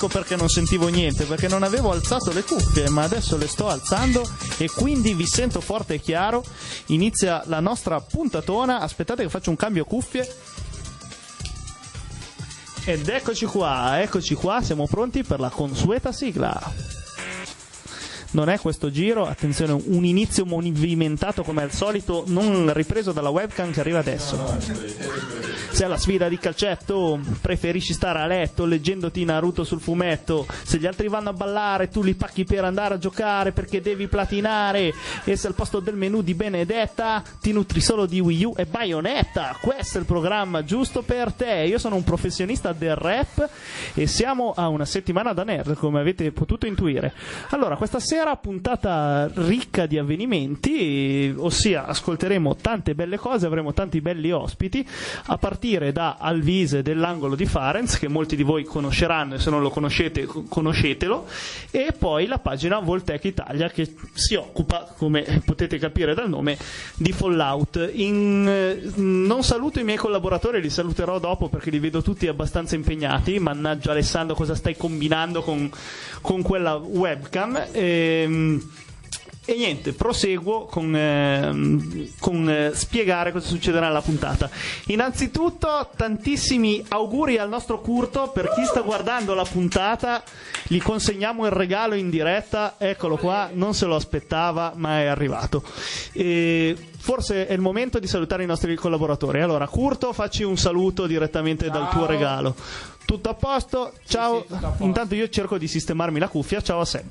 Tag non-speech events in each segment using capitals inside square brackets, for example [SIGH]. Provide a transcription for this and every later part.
ecco perché non sentivo niente, perché non avevo alzato le cuffie, ma adesso le sto alzando e quindi vi sento forte e chiaro. Inizia la nostra puntatona. Aspettate che faccio un cambio cuffie. Ed eccoci qua, eccoci qua, siamo pronti per la consueta sigla non è questo giro, attenzione, un inizio movimentato come al solito, non ripreso dalla webcam che arriva adesso. Se è la sfida di calcetto, preferisci stare a letto leggendoti Naruto sul fumetto, se gli altri vanno a ballare tu li pacchi per andare a giocare perché devi platinare. E se al posto del menù di Benedetta ti nutri solo di Wii U e Bayonetta, questo è il programma giusto per te. Io sono un professionista del rap e siamo a una settimana da nerd, come avete potuto intuire. Allora, questa sera puntata ricca di avvenimenti, ossia ascolteremo tante belle cose, avremo tanti belli ospiti, a partire da Alvise dell'angolo di Farenz, che molti di voi conosceranno e se non lo conoscete conoscetelo, e poi la pagina Voltec Italia che si occupa, come potete capire dal nome, di Fallout. In, eh, non saluto i miei collaboratori, li saluterò dopo perché li vedo tutti abbastanza impegnati, mannaggia Alessandro cosa stai combinando con, con quella webcam. Ehm, e niente, proseguo con, eh, con eh, spiegare cosa succederà nella puntata. Innanzitutto, tantissimi auguri al nostro Curto. Per chi sta guardando la puntata, gli consegniamo il regalo in diretta. Eccolo qua, non se lo aspettava, ma è arrivato. E forse è il momento di salutare i nostri collaboratori. Allora, Curto, facci un saluto direttamente Ciao. dal tuo regalo. Tutto a posto? Ciao. Sì, sì, a posto. Intanto io cerco di sistemarmi la cuffia. Ciao a Seb.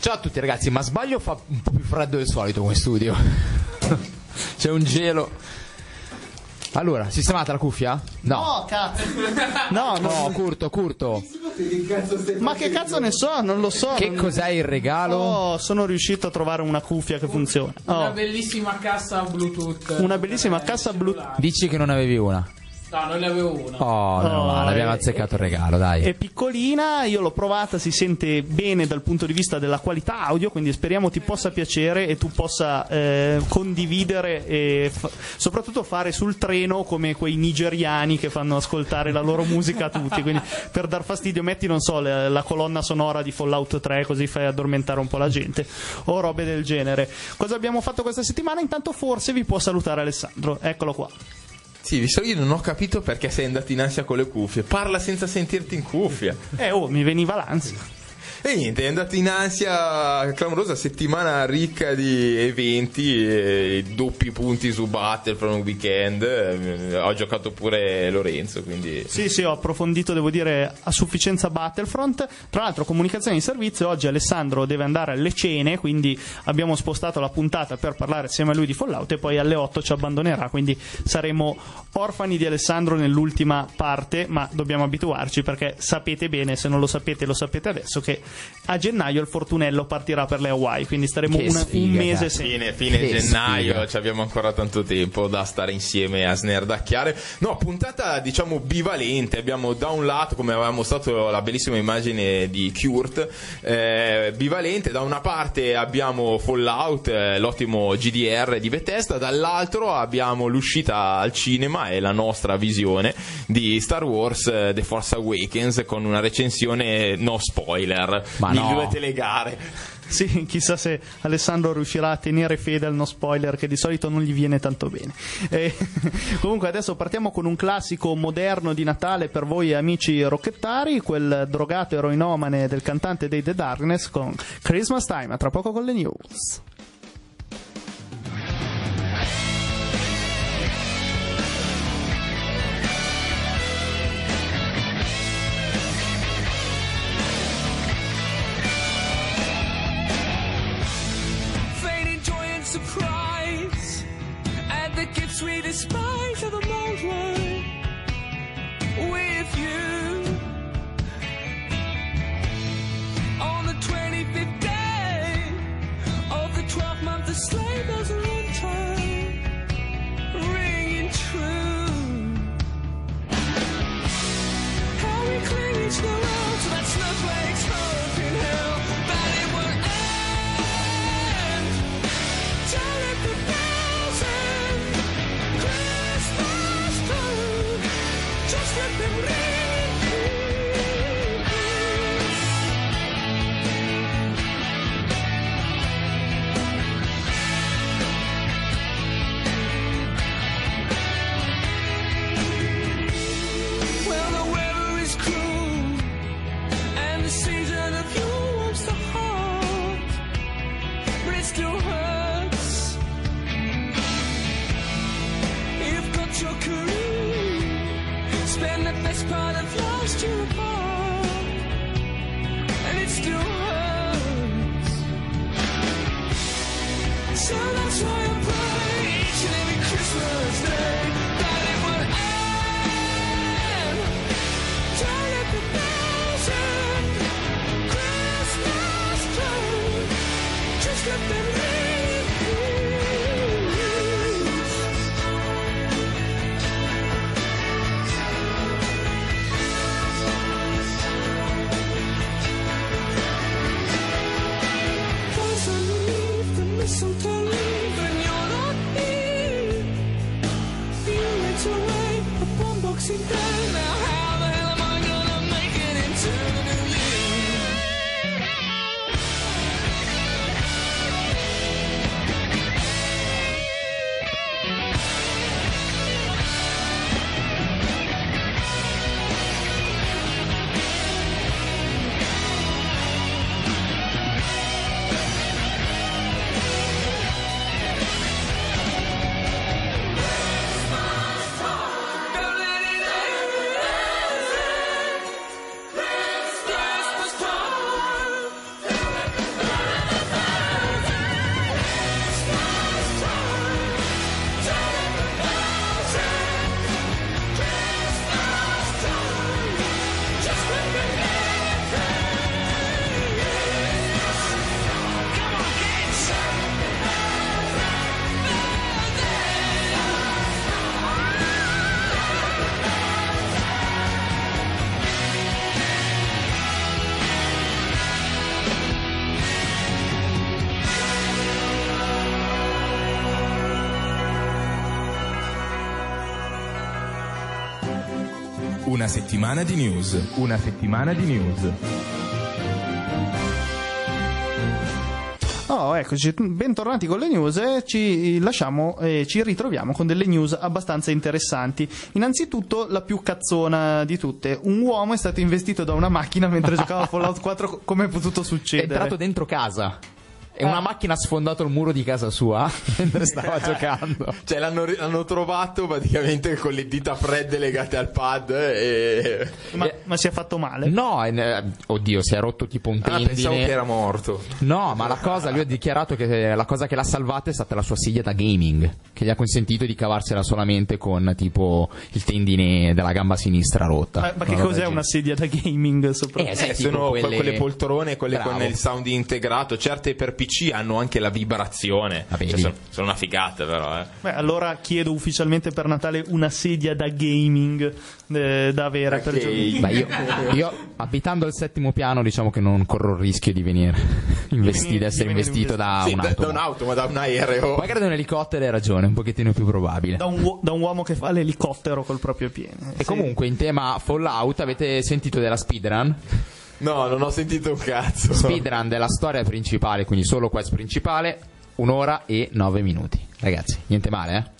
Ciao a tutti ragazzi, ma sbaglio fa un po' più freddo del solito come studio. [LAUGHS] C'è un gelo. Allora, sistemata la cuffia? No. No, cazzo. No, no, curto, curto. Ma che cazzo ne so? Non lo so. Che non... cos'è il regalo? Oh, sono riuscito a trovare una cuffia che funziona. Oh. Una bellissima cassa Bluetooth. Una bellissima cassa Bluetooth. Dici che non avevi una? No, non ne avevo una. Oh, no, oh, abbiamo azzeccato il regalo, dai. È piccolina, io l'ho provata, si sente bene dal punto di vista della qualità audio, quindi speriamo ti possa piacere e tu possa eh, condividere e fa- soprattutto fare sul treno come quei nigeriani che fanno ascoltare la loro musica a tutti. Quindi per dar fastidio metti, non so, la, la colonna sonora di Fallout 3 così fai addormentare un po' la gente o robe del genere. Cosa abbiamo fatto questa settimana? Intanto forse vi può salutare Alessandro, eccolo qua. Che io non ho capito perché sei andato in ansia con le cuffie. Parla senza sentirti in cuffia. Eh, oh, mi veniva l'ansia. E niente, è andato in ansia, clamorosa settimana ricca di eventi, e doppi punti su Battlefront weekend. Eh, ho giocato pure Lorenzo, quindi... Sì, sì, ho approfondito, devo dire, a sufficienza Battlefront. Tra l'altro, comunicazione di servizio, oggi Alessandro deve andare alle cene, quindi abbiamo spostato la puntata per parlare assieme a lui di Fallout e poi alle 8 ci abbandonerà, quindi saremo orfani di Alessandro nell'ultima parte, ma dobbiamo abituarci perché sapete bene, se non lo sapete lo sapete adesso, che a gennaio il Fortunello partirà per le Hawaii, quindi staremo una, sfiga, un mese sempre. Fine, fine gennaio, abbiamo ancora tanto tempo da stare insieme a snerdacchiare. No, puntata diciamo bivalente, abbiamo da un lato, come aveva mostrato la bellissima immagine di Kurt, eh, bivalente, da una parte abbiamo Fallout, eh, l'ottimo GDR di Bethesda, dall'altro abbiamo l'uscita al cinema e la nostra visione di Star Wars eh, The Force Awakens con una recensione no spoiler Ma di no. due telegare. Sì, chissà se Alessandro riuscirà a tenere fede al no spoiler che di solito non gli viene tanto bene. Eh, [LAUGHS] comunque adesso partiamo con un classico moderno di Natale per voi amici rocchettari, quel drogato eroinomane del cantante dei The Darkness con Christmas Time, a tra poco con le news. surprise And the gifts we despise are the moment with you. On the 25th day of the 12th month, the sleigh bells are ringing true. How we cling the road snowflake's home. still Una settimana di news. Una settimana di news. Oh, eccoci, bentornati con le news e ci lasciamo e ci ritroviamo con delle news abbastanza interessanti. Innanzitutto la più cazzona di tutte, un uomo è stato investito da una macchina mentre giocava a [LAUGHS] Fallout 4, come è potuto È succedere? entrato dentro casa. E una macchina ha sfondato il muro di casa sua [LAUGHS] mentre stava [LAUGHS] giocando. Cioè l'hanno, l'hanno trovato praticamente con le dita fredde legate al pad e... Ma, ma si è fatto male? No, eh, oddio, si è rotto tipo un Ah, tendine. pensavo che era morto. No, ma la cosa, lui ha dichiarato che la cosa che l'ha salvato è stata la sua sedia da gaming, che gli ha consentito di cavarsela solamente con tipo il tendine della gamba sinistra rotta. Ma, ma che cos'è una sedia da gaming soprattutto? Eh, sai, Eh, tipo sono que- quelle- quelle... poltrone, quelle Bravo. con il sound integrato. Certe per PC hanno anche la vibrazione. Ah? Cioè, sono, sono una figata, però. Eh. Beh, allora chiedo ufficialmente per Natale una sedia da gaming eh, da avere per Ok. giocare. Beh, io, io, abitando al settimo piano, diciamo che non corro il rischio di venire investi- di essere di venire investito da Sì, un'auto. da un'auto, ma da un aereo. Magari da un elicottero hai ragione, un pochettino più probabile. Da un, da un uomo che fa l'elicottero col proprio piede. E comunque in tema Fallout avete sentito della speedrun? No, non ho sentito un cazzo. Speedrun della storia principale, quindi solo quest principale, un'ora e nove minuti. Ragazzi, niente male, eh?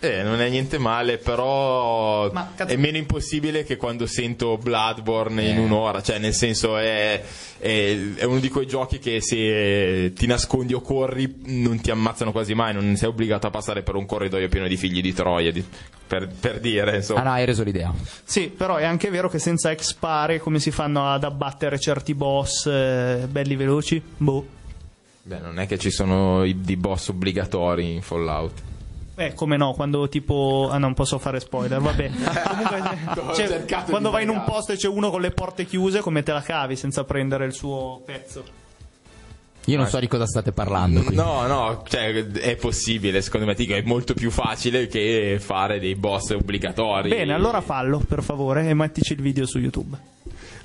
Eh, non è niente male, però Ma, cazzo- è meno impossibile che quando sento Bloodborne in Eh. un'ora. Cioè, nel senso, è, è- è uno di quei giochi che se ti nascondi o corri non ti ammazzano quasi mai. Non sei obbligato a passare per un corridoio pieno di figli di Troia. di- per, per dire, Ah insomma. no, hai reso l'idea. Sì, però è anche vero che senza expare come si fanno ad abbattere certi boss eh, belli veloci? Boh. Beh, non è che ci sono i di boss obbligatori in Fallout. Eh, come no, quando tipo. Ah, non posso fare spoiler, vabbè. [LAUGHS] Comunque, cioè, quando vai in un posto e c'è uno con le porte chiuse, come te la cavi senza prendere il suo pezzo? Io non so di cosa state parlando. quindi. No, no, cioè, è possibile, secondo me, è molto più facile che fare dei boss obbligatori. Bene, allora fallo, per favore, e mettici il video su YouTube.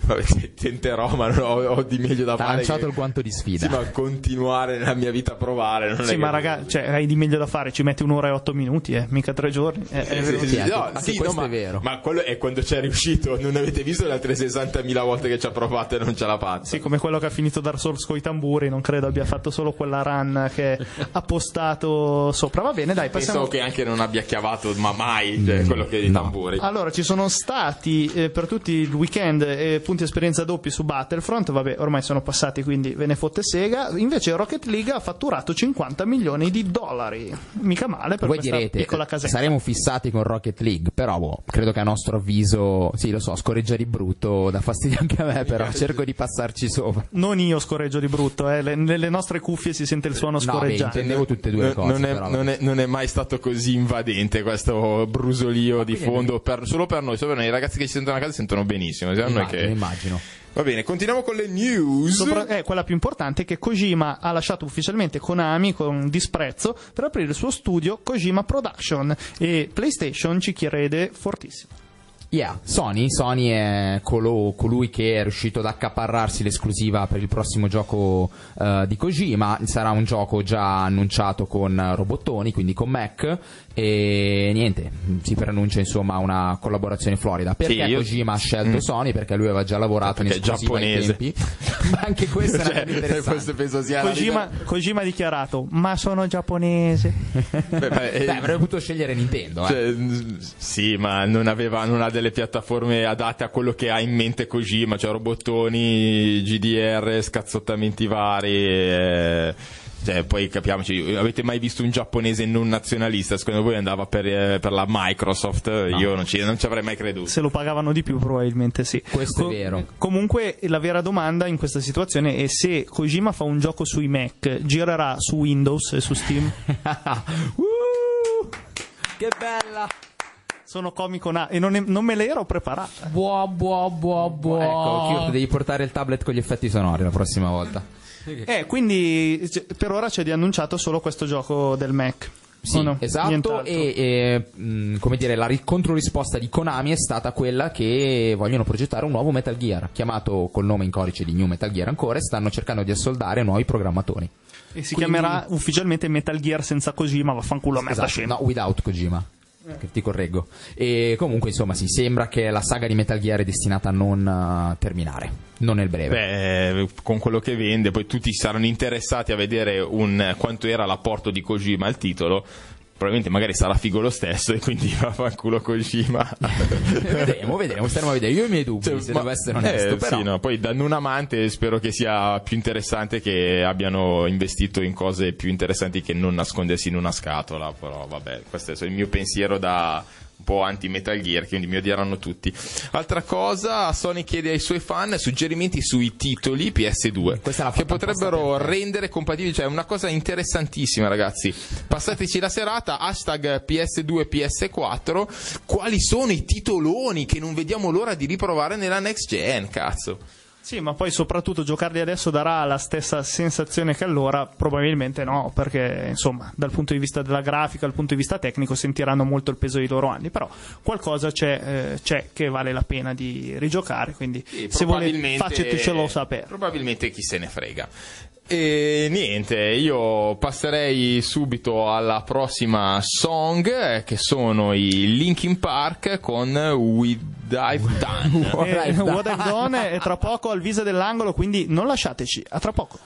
Vabbè, tenterò, ma non ho, ho di meglio da T'ha fare. lanciato che- il guanto di sfida. Sì, ma continuare nella mia vita a provare. Non Sì, è ma che- raga, cioè, hai di meglio da fare, ci metti un'ora e otto minuti, eh, mica tre giorni. Eh, Eh, sì, sì, no, anche sì, questo no, è vero. Ma, ma quello è quando c'è riuscito. Non avete visto le altre 60.000 volte che ci ha provato e non ce l'ha fatta. Sì, come quello che ha finito Dark Souls con i tamburi, non credo abbia fatto solo quella run che ha postato sopra. Va bene, dai, Penso passiamo. che anche non abbia chiavato, ma mai, cioè, quello che è di no. tamburi. Allora, ci sono stati eh, per tutti il weekend eh, punti esperienza doppi su Battlefront, vabbè, ormai sono passati, quindi ve ne fotte sega. Invece Rocket League ha fatturato 50 milioni di dollari. Mica male per Voi questa direte, piccola casetta. saremo fissati con Rocket League, però boh, credo che a nostro avviso, sì lo so, scorreggia di brutto, dà fastidio anche a me, però cerco di passarci sopra. Non io scorreggio di brutto, eh, le- nelle nostre cuffie si sente il suono No, beh, scorreggiante. intendevo tutte e due le Non- cose. non, è, però, non è- non è mai stato così invadente questo brusolio di fondo per- solo per noi, solo per noi. i ragazzi che ci sentono a casa si sentono benissimo. Siamo noi immagino, che- immagino. Va bene, continuiamo con le news. Sopra- eh, quella più importante è che Kojima ha lasciato ufficialmente Konami con disprezzo per aprire il suo studio Kojima Production e PlayStation ci crede fortissimo. Yeah, Sony, Sony è colo- colui che è riuscito ad accaparrarsi l'esclusiva per il prossimo gioco eh, di Kojima. Sarà un gioco già annunciato con robottoni, quindi con Mac. E niente, si preannuncia insomma una collaborazione florida. Perché Sì, io- Kojima ha scelto Sony? Perché lui aveva già lavorato in esclusiva ai giapponese. tempi. [LAUGHS] Ma anche una Cioè, cosa interessante. questo penso sia la Kojima, Kojima ha dichiarato ma sono giapponese [LAUGHS] Beh, beh, eh, Beh, avrebbe potuto scegliere Nintendo, eh. cioè, mm, sì, ma non, aveva, non ha delle piattaforme adatte a quello che ha in mente Kojima, cioè robottoni, GDR, scazzottamenti vari. eh, cioè, poi capiamoci, avete mai visto un giapponese non nazionalista? Secondo voi andava per, eh, per la Microsoft? Io non ci, non ci avrei mai creduto. se lo pagavano di più probabilmente sì Questo è vero. comunque la vera domanda in questa situazione è se Kojima fa un gioco sui Mac girerà su Windows e su Steam Uh, [LAUGHS] che bella! Sono comico na- e non, è- non me le ero preparate Buo, buo, buo, buo. Ecco, Kurt, devi portare il tablet con gli effetti sonori la prossima volta. eh, quindi c- per ora c'è di annunciato solo questo gioco del Mac Sì, no? esatto. E, e, mh, come dire, la ri- controrisposta di Konami è stata quella che vogliono progettare un nuovo Metal Gear, chiamato col nome in codice di New Metal Gear ancora, e stanno cercando di assoldare nuovi programmatori. e si Quindi- chiamerà ufficialmente Metal Gear senza Kojima vaffanculo a me Esatto, no, without Kojima. Che ti correggo. E comunque, insomma, si sembra che la saga di Metal Gear è destinata a non uh, terminare, non nel breve. Beh, con quello che vende, poi tutti saranno interessati a vedere un, quanto era l'apporto di Kojima al titolo probabilmente magari sarà figo lo stesso e quindi [LAUGHS] va fanculo Kojima [LAUGHS] vedremo vedremo staremo a vedere io ho i miei dubbi cioè, se ma, devo essere onesto eh, però. Sì, no, poi danno un amante spero che sia più interessante che abbiano investito in cose più interessanti che non nascondersi in una scatola però vabbè questo è il mio pensiero da un po' anti-Metal Gear, quindi mi odieranno tutti. Altra cosa, Sony chiede ai suoi fan suggerimenti sui titoli PS2 che potrebbero rendere compatibili, cioè una cosa interessantissima ragazzi. Passateci la serata, hashtag PS2, PS4, quali sono i titoloni che non vediamo l'ora di riprovare nella next gen, cazzo. Sì, ma poi soprattutto giocarli adesso darà la stessa sensazione che allora? Probabilmente no, perché insomma, dal punto di vista della grafica, dal punto di vista tecnico, sentiranno molto il peso dei loro anni. Però qualcosa c'è, eh, c'è che vale la pena di rigiocare. Quindi, sì, se volete, facetecelo sapere. Probabilmente chi se ne frega. E niente, io passerei subito alla prossima song eh, che sono i Linkin Park con We Dive Done. What I've Done è tra poco al Visa dell'angolo, quindi non lasciateci. A tra poco.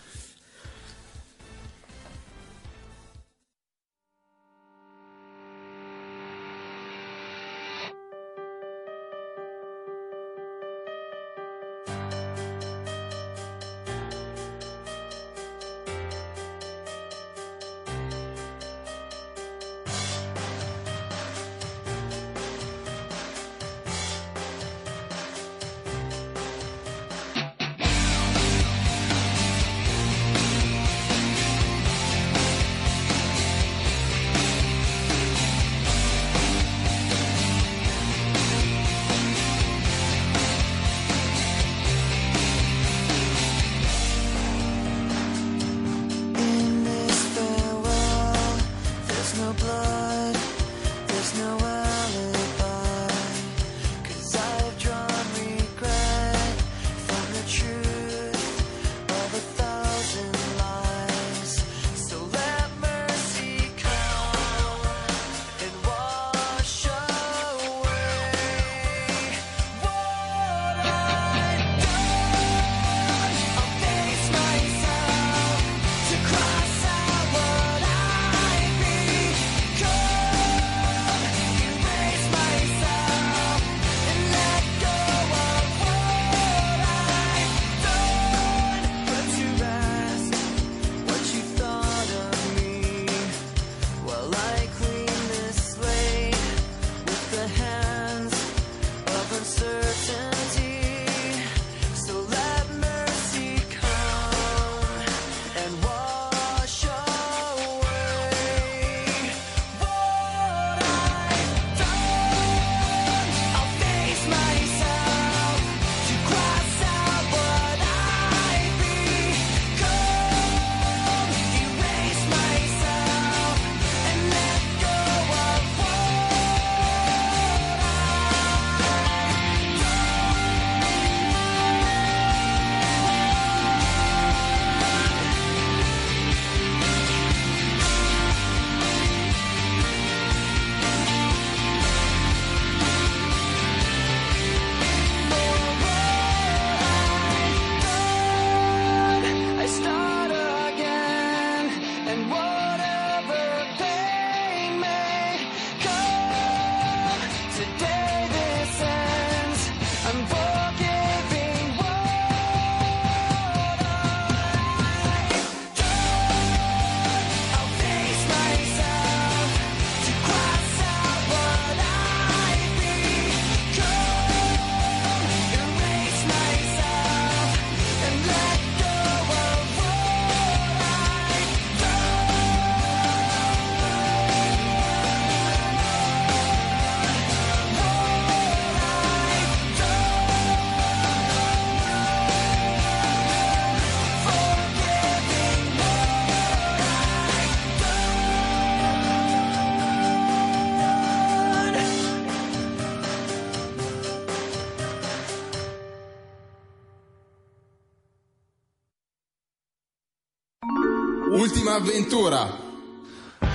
Avventura.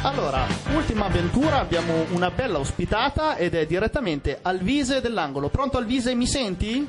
Allora, ultima avventura, abbiamo una bella ospitata ed è direttamente Alvise dell'angolo. Pronto Alvise, mi senti?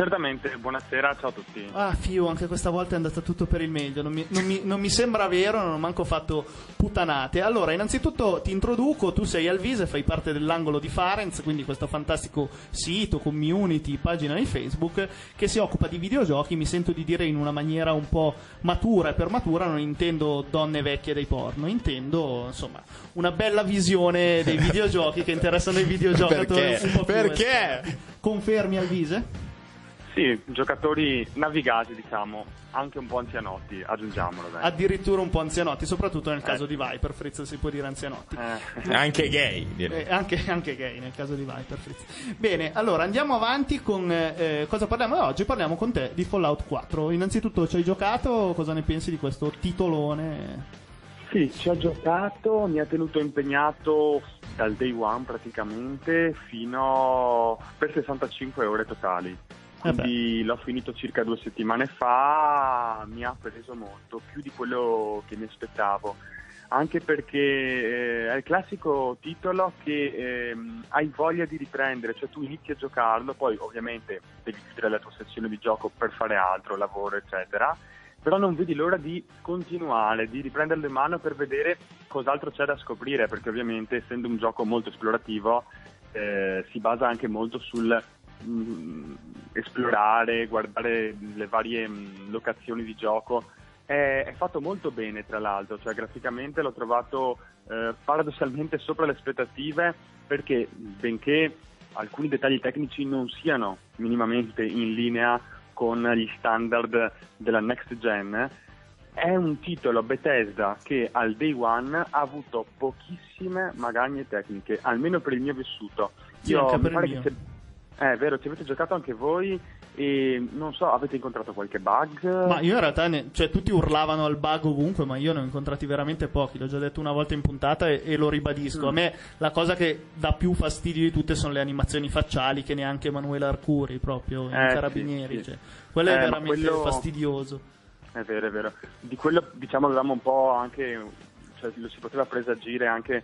Certamente, buonasera, ciao a tutti. Ah, Fio, anche questa volta è andata tutto per il meglio, non mi, non mi- non mi sembra vero, non ho manco fatto puttanate. Allora, innanzitutto ti introduco, tu sei Alvise, fai parte dell'angolo di Farenz, quindi questo fantastico sito, community, pagina di Facebook, che si occupa di videogiochi, mi sento di dire in una maniera un po' matura, e per matura non intendo donne vecchie dei porno, intendo, insomma, una bella visione dei [LAUGHS] videogiochi che interessano i videogiocatori Perché? un po' più Perché? Confermi Alvise? Sì, giocatori navigati, diciamo, anche un po' anzianotti, aggiungiamolo. Dai. addirittura un po' anzianotti, soprattutto nel caso Eh. di Viper, Fritz si può dire anzianotti. Eh, Anche gay, direi. Eh, anche, anche gay nel caso di Viper Fritz. Bene, allora andiamo avanti con eh, cosa parliamo oggi? Parliamo con te di Fallout 4. Innanzitutto ci hai giocato, cosa ne pensi di questo titolone? sì, ci ho giocato, mi ha tenuto impegnato dal day one praticamente fino per 65 ore totali. Eh. Quindi l'ho finito circa due settimane fa, mi ha preso molto, più di quello che mi aspettavo. Anche perché eh, è il classico titolo che ehm, hai voglia di riprendere, cioè tu inizi a giocarlo, poi ovviamente devi chiudere la tua sessione di gioco per fare altro, lavoro, eccetera, però non vedi l'ora di continuare, di riprenderlo in mano per vedere cos'altro c'è da scoprire, perché ovviamente essendo un gioco molto esplorativo eh, si basa anche molto sul mm, esplorare, guardare le varie mm, locazioni di gioco. È, è fatto molto bene, tra l'altro, cioè graficamente l'ho trovato eh, paradossalmente sopra le aspettative perché benché alcuni dettagli tecnici non siano minimamente in linea con gli standard della next gen, è un titolo Bethesda che al day one ha avuto pochissime magagne tecniche, almeno per il mio vissuto. Sì, anche mi pare che se- è vero, ci avete giocato anche voi e non so, avete incontrato qualche bug? Ma io in realtà, ne- cioè tutti urlavano al bug ovunque, ma io ne ho incontrati veramente pochi, l'ho già detto una volta in puntata e, e lo ribadisco. A me la cosa che dà più fastidio di tutte sono le animazioni facciali che neanche Emanuele Arcuri proprio Eh, sì, Carabinieri. sì. Cioè, quello è Eh, ma veramente quello- fastidioso. È vero, è vero. Di quello diciamo avevamo un po' anche, cioè lo si poteva presagire anche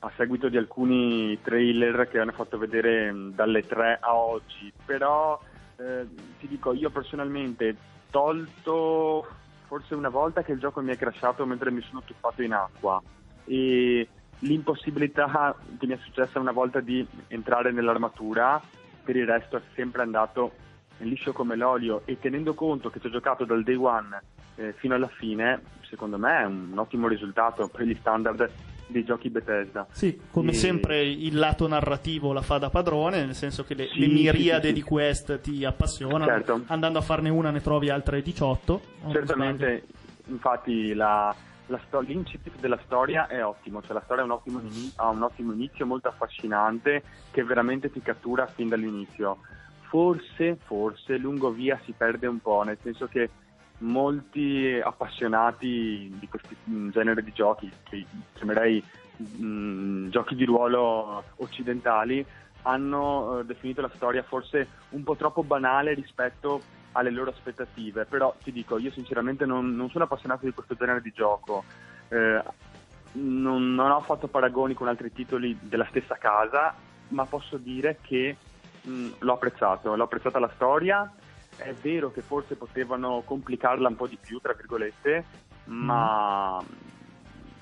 a seguito di alcuni trailer che hanno fatto vedere mh, dalle 3 a oggi, però eh, ti dico io personalmente tolto forse una volta che il gioco mi è crashato mentre mi sono tuffato in acqua. E l'impossibilità [LAUGHS] che mi è successa una volta di entrare nell'armatura, per il resto è sempre andato liscio come l'olio. E tenendo conto che ci ho giocato dal day one eh, fino alla fine, secondo me è un ottimo risultato. Per gli standard dei giochi Bethesda. Sì, come E- sempre il lato narrativo la fa da padrone, nel senso che le, Sì, le miriade sì, sì, di quest ti appassionano. Certo. Andando a farne una ne trovi altre 18. o non Certamente, infatti la, la sto- l'incipit della storia è ottimo, cioè la storia un, ottimo ini- ha un ottimo inizio molto affascinante che veramente ti cattura fin dall'inizio. Forse, forse lungo via si perde un po', nel senso che molti appassionati di questo genere di giochi, che chiamerei mh, giochi di ruolo occidentali, hanno eh, definito la storia forse un po' troppo banale rispetto alle loro aspettative, però ti dico, io sinceramente non, non sono appassionato di questo genere di gioco, Eh, non, non ho fatto paragoni con altri titoli della stessa casa, ma posso dire che mh, l'ho apprezzato, l'ho apprezzata la storia, è vero che forse potevano complicarla un po' di più, tra virgolette, ma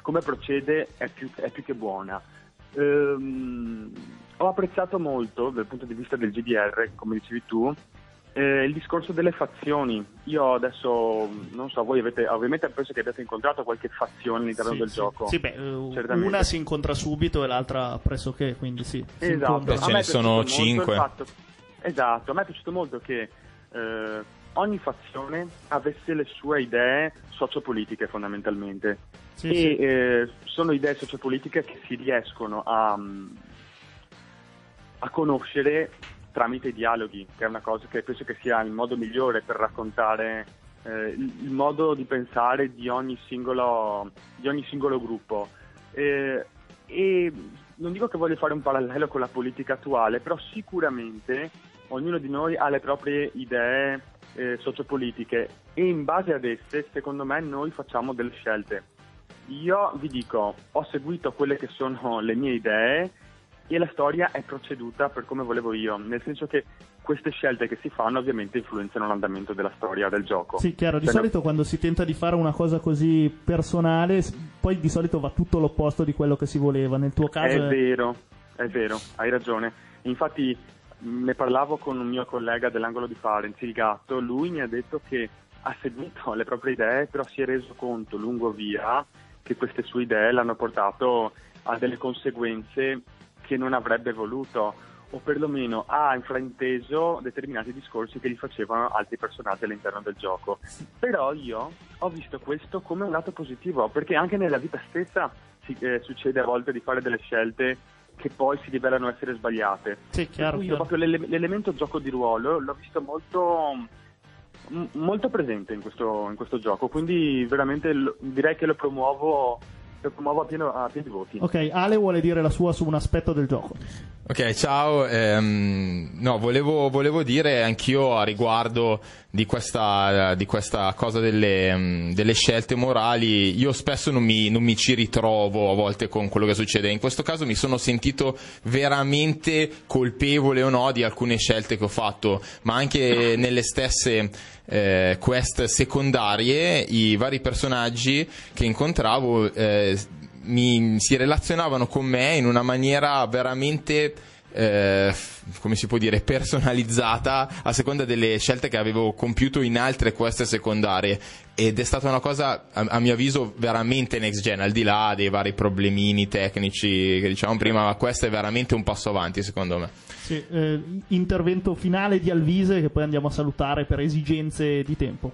come procede è più, è più che buona. Ehm, ho apprezzato molto dal punto di vista del GDR, come dicevi tu, eh, il discorso delle fazioni. Io adesso non so, voi avete ovviamente penso che abbiate incontrato qualche fazione all'interno Sì, del sì. gioco. Sì, beh, eh, Certamente. una si incontra subito e l'altra pressoché, quindi sì. Esatto. Beh, ce ne sono cinque. fatto- esatto, a me è piaciuto molto che eh, ogni fazione avesse le sue idee sociopolitiche fondamentalmente. Sì, e sì. eh, sono idee sociopolitiche che si riescono a, mm, a conoscere tramite i dialoghi, che è una cosa che penso che sia il modo migliore per raccontare eh, il, il modo di pensare di ogni singolo, di ogni singolo gruppo. Eh, e non dico che voglio fare un parallelo con la politica attuale, però sicuramente ognuno di noi ha le proprie idee eh, sociopolitiche e in base ad esse, secondo me, noi facciamo delle scelte. Io vi dico, ho seguito quelle che sono le mie idee e la storia è proceduta per come volevo io, nel senso che queste scelte che si fanno ovviamente influenzano l'andamento della storia del gioco. Sì, chiaro, di Cioè, solito quando si tenta di fare una cosa così personale, poi di solito va tutto l'opposto di quello che si voleva. Nel tuo caso È vero, è vero, hai ragione. Infatti ne parlavo con un mio collega dell'angolo di Farenzi, il gatto, lui mi ha detto che ha seguito le proprie idee, però si è reso conto lungo via che queste sue idee l'hanno portato a delle conseguenze che non avrebbe voluto o perlomeno ha infrainteso determinati discorsi che gli facevano altri personaggi all'interno del gioco. Però io ho visto questo come un lato positivo, perché anche nella vita stessa eh, succede a volte di fare delle scelte che poi si rivelano essere sbagliate. Sì, Per chiaro, chiaro. proprio l'ele- l'elemento gioco di ruolo l'ho visto molto, m- molto presente in questo, in questo gioco, quindi veramente lo- direi che lo promuovo, lo promuovo a, pieno, a pieni voti. Ok, Ale vuole dire la sua su un aspetto del gioco. Ok, ciao. ehm, no, volevo, volevo dire anch'io a riguardo di questa, di questa cosa delle, mm, delle scelte morali. Io spesso non mi, non mi ci ritrovo a volte con quello che succede. In questo caso mi sono sentito veramente colpevole o no di alcune scelte che ho fatto, ma anche nelle stesse eh, quest secondarie, i vari personaggi che incontravo. eh, mi, si relazionavano con me in una maniera veramente eh, come si può dire personalizzata a seconda delle scelte che avevo compiuto in altre queste secondarie ed è stata una cosa a, a mio avviso veramente next gen al di là dei vari problemini tecnici che dicevamo prima ma questo è veramente un passo avanti secondo me Sì, eh, intervento finale di Alvise che poi andiamo a salutare per esigenze di tempo.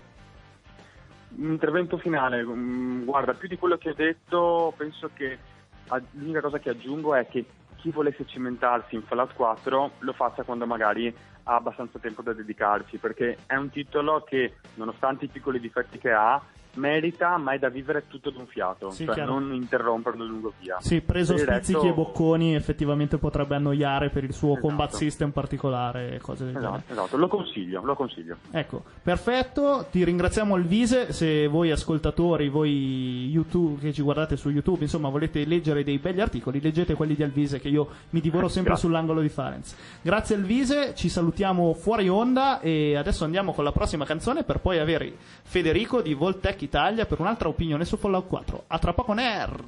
Intervento finale, mm, guarda, più di quello che ho detto, penso che l'unica cosa che aggiungo è che chi volesse cimentarsi in Fallout 4 lo faccia quando magari ha abbastanza tempo da dedicarci, perché è un titolo che, nonostante i piccoli difetti che ha, merita, ma è da vivere tutto d'un fiato, Sì, cioè chiaro. non interromperlo lungo via. Sì, preso Per spizzichi resto- e bocconi effettivamente potrebbe annoiare per il suo Esatto. combat system particolare e cose del genere. Esatto, esatto, lo consiglio, lo consiglio. Ecco, perfetto, ti ringraziamo Alvise, se voi ascoltatori, voi YouTube che ci guardate su YouTube, insomma volete leggere dei belli articoli, leggete quelli di Alvise che io mi divoro sempre Grazie. sull'angolo di Farenz. Grazie Alvise, ci salutiamo fuori onda e adesso andiamo con la prossima canzone per poi avere Federico di Voltec Italia per un'altra opinione su Fallout 4. A tra poco nerd!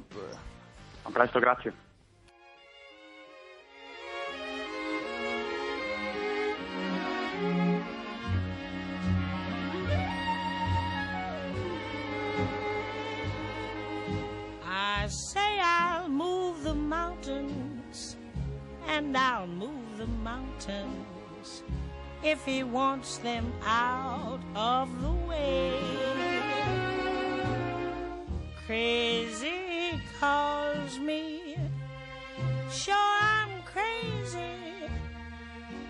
A presto, grazie. I say I'll move the mountains, and I'll move the mountains if he wants them out of the way. Crazy calls me, sure I'm crazy,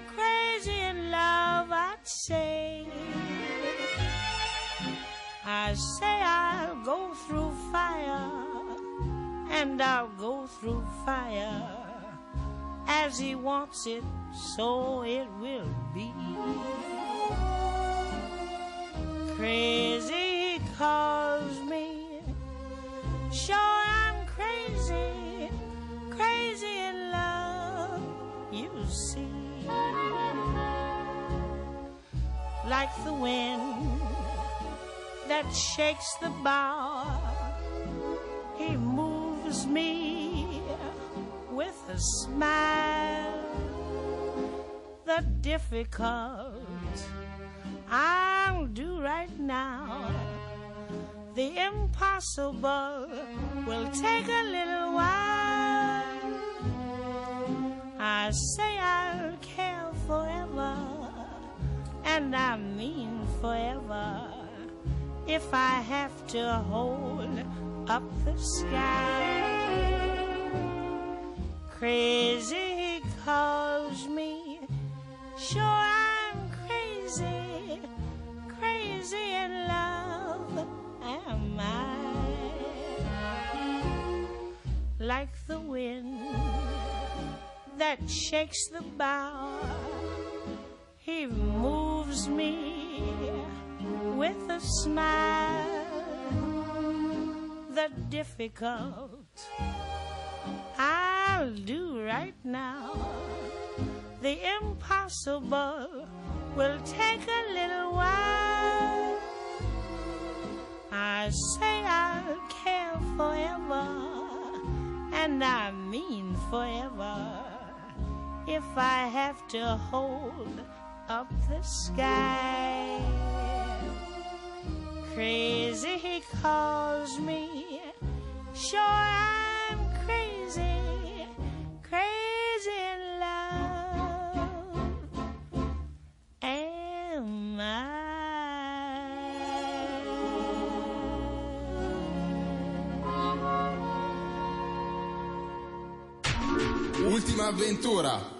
crazy in love, I'd say. I say I'll go through fire, and I'll go through fire. As he wants it, so it will be. Crazy calls me, sure I'm crazy, crazy in love, you see. Like the wind that shakes the bough. He moves me with a smile. The difficult I'll do right now. The impossible will take a little while. I say I'll care forever, and I mean forever if I have to hold up the sky. Crazy he calls me, sure I'm shakes the bough, he moves me with a smile. the difficult. I'll do right now. The impossible will take a little while. I say I'll care forever, and I mean forever. If I have to hold up the sky, crazy he calls me. Sure, I'm crazy, crazy in love. Am I? Ultima avventura.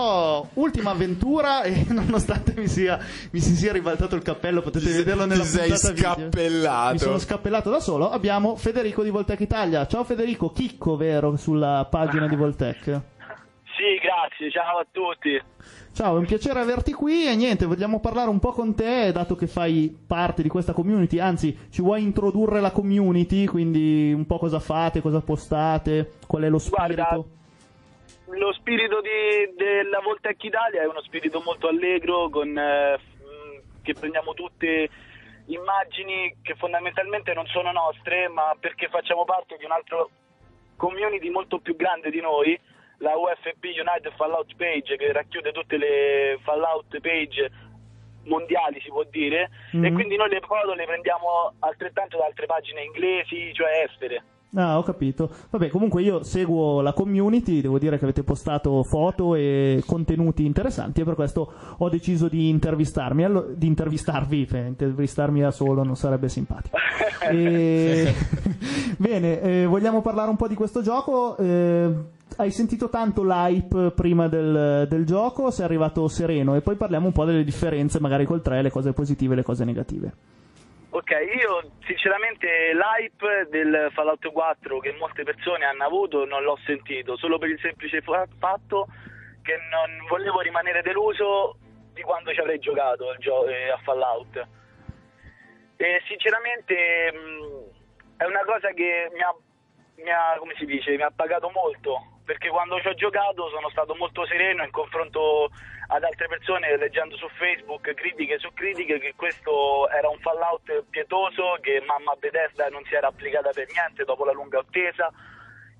Oh, ultima avventura e [LAUGHS] nonostante mi, sia, mi si sia ribaltato il cappello, potete Ti vederlo nella ti sei puntata video. scappellato. Mi sono scappellato da solo. Abbiamo Federico di Voltec Italia. Ciao Federico, chicco vero sulla pagina di Voltec. Sì, grazie, ciao a tutti. Ciao, è un piacere averti qui e niente, vogliamo parlare un po' con te, dato che fai parte di questa community, anzi ci vuoi introdurre la community, quindi un po' cosa fate, cosa postate, qual è lo spirito? Guarda, lo spirito di- della Voltec Italia è uno spirito molto allegro, con, eh, che prendiamo tutte immagini che fondamentalmente non sono nostre, ma perché facciamo parte di un altro community molto più grande di noi, la UFP United Fallout Page, che racchiude tutte le Fallout Page mondiali, si può dire, e Mhm. quindi noi le foto le prendiamo altrettanto da altre pagine inglesi, cioè estere. Ah, ho capito. Vabbè, comunque io seguo la community, devo dire che avete postato foto e contenuti interessanti e per questo ho deciso di intervistarmi, allo- di intervistarvi, eh, intervistarmi da solo non sarebbe simpatico. [LAUGHS] E- [LAUGHS] Bene, eh, vogliamo parlare un po' di questo gioco. Eh, hai sentito tanto l'hype prima del, del gioco, sei arrivato sereno e poi parliamo un po' delle differenze magari col 3, le cose positive e le cose negative. Ok, io sinceramente l'hype del Fallout 4 che molte persone hanno avuto non l'ho sentito, solo per il semplice fa- fatto che non volevo rimanere deluso di quando ci avrei giocato gio- eh, a Fallout. E sinceramente mh, è una cosa che mi ha, mi ha, come si dice, mi ha pagato molto, perché quando ci ho giocato sono stato molto sereno in confronto ad altre persone leggendo su Facebook critiche su critiche che questo era un Fallout pietoso, che mamma Bethesda non si era applicata per niente dopo la lunga attesa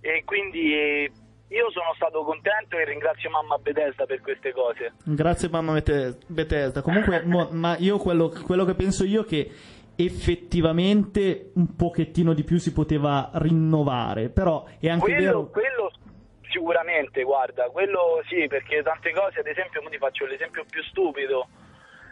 e quindi io sono stato contento e ringrazio mamma Bethesda per queste cose. Grazie mamma Bethesda. Comunque, [LAUGHS] mo- ma io quello, quello che penso io è che effettivamente un pochettino di più si poteva rinnovare, però è anche quello, vero... quello sicuramente, guarda, quello sì, perché tante cose, ad esempio, ti faccio l'esempio più stupido,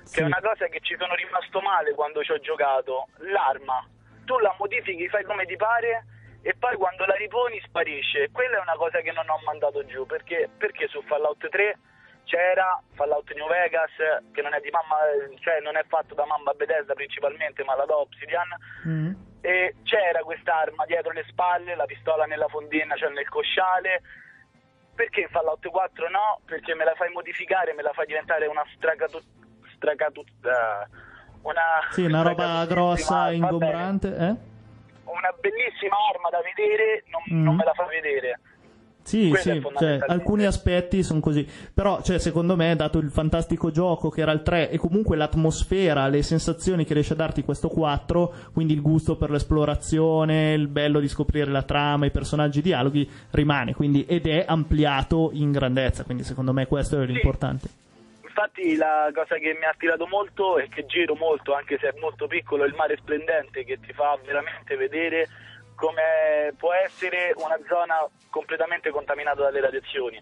che Sì. è una cosa che ci sono rimasto male quando ci ho giocato, l'arma. Tu la modifichi, fai come ti pare e poi quando la riponi sparisce. Quella è una cosa che non ho mandato giù, perché, perché su Fallout 3 c'era Fallout New Vegas, che non è di mamma, cioè non è fatto da mamma Bethesda principalmente, ma la da Obsidian, Mm. e c'era quest'arma dietro le spalle, la pistola nella fondina, cioè nel cosciale. Perché Fallout 4 no? Perché me la fai modificare, me la fai diventare una stracatu... stracatu... eh, una... Sì, una roba grossa, ingombrante, eh? Una bellissima arma da vedere, non, Mm. non me la fa vedere. Sì, Quello sì, cioè, alcuni aspetti sono così. Però, cioè, secondo me, dato il fantastico gioco che era il 3 e comunque l'atmosfera, le sensazioni che riesce a darti questo 4, quindi il gusto per l'esplorazione, il bello di scoprire la trama, i personaggi, i dialoghi, rimane. Quindi, ed è ampliato in grandezza. Quindi, secondo me, questo è l'importante. Infatti la cosa che mi ha attirato molto e che giro molto, anche se è molto piccolo, è il mare splendente che ti fa veramente vedere come può essere una zona completamente contaminata dalle radiazioni.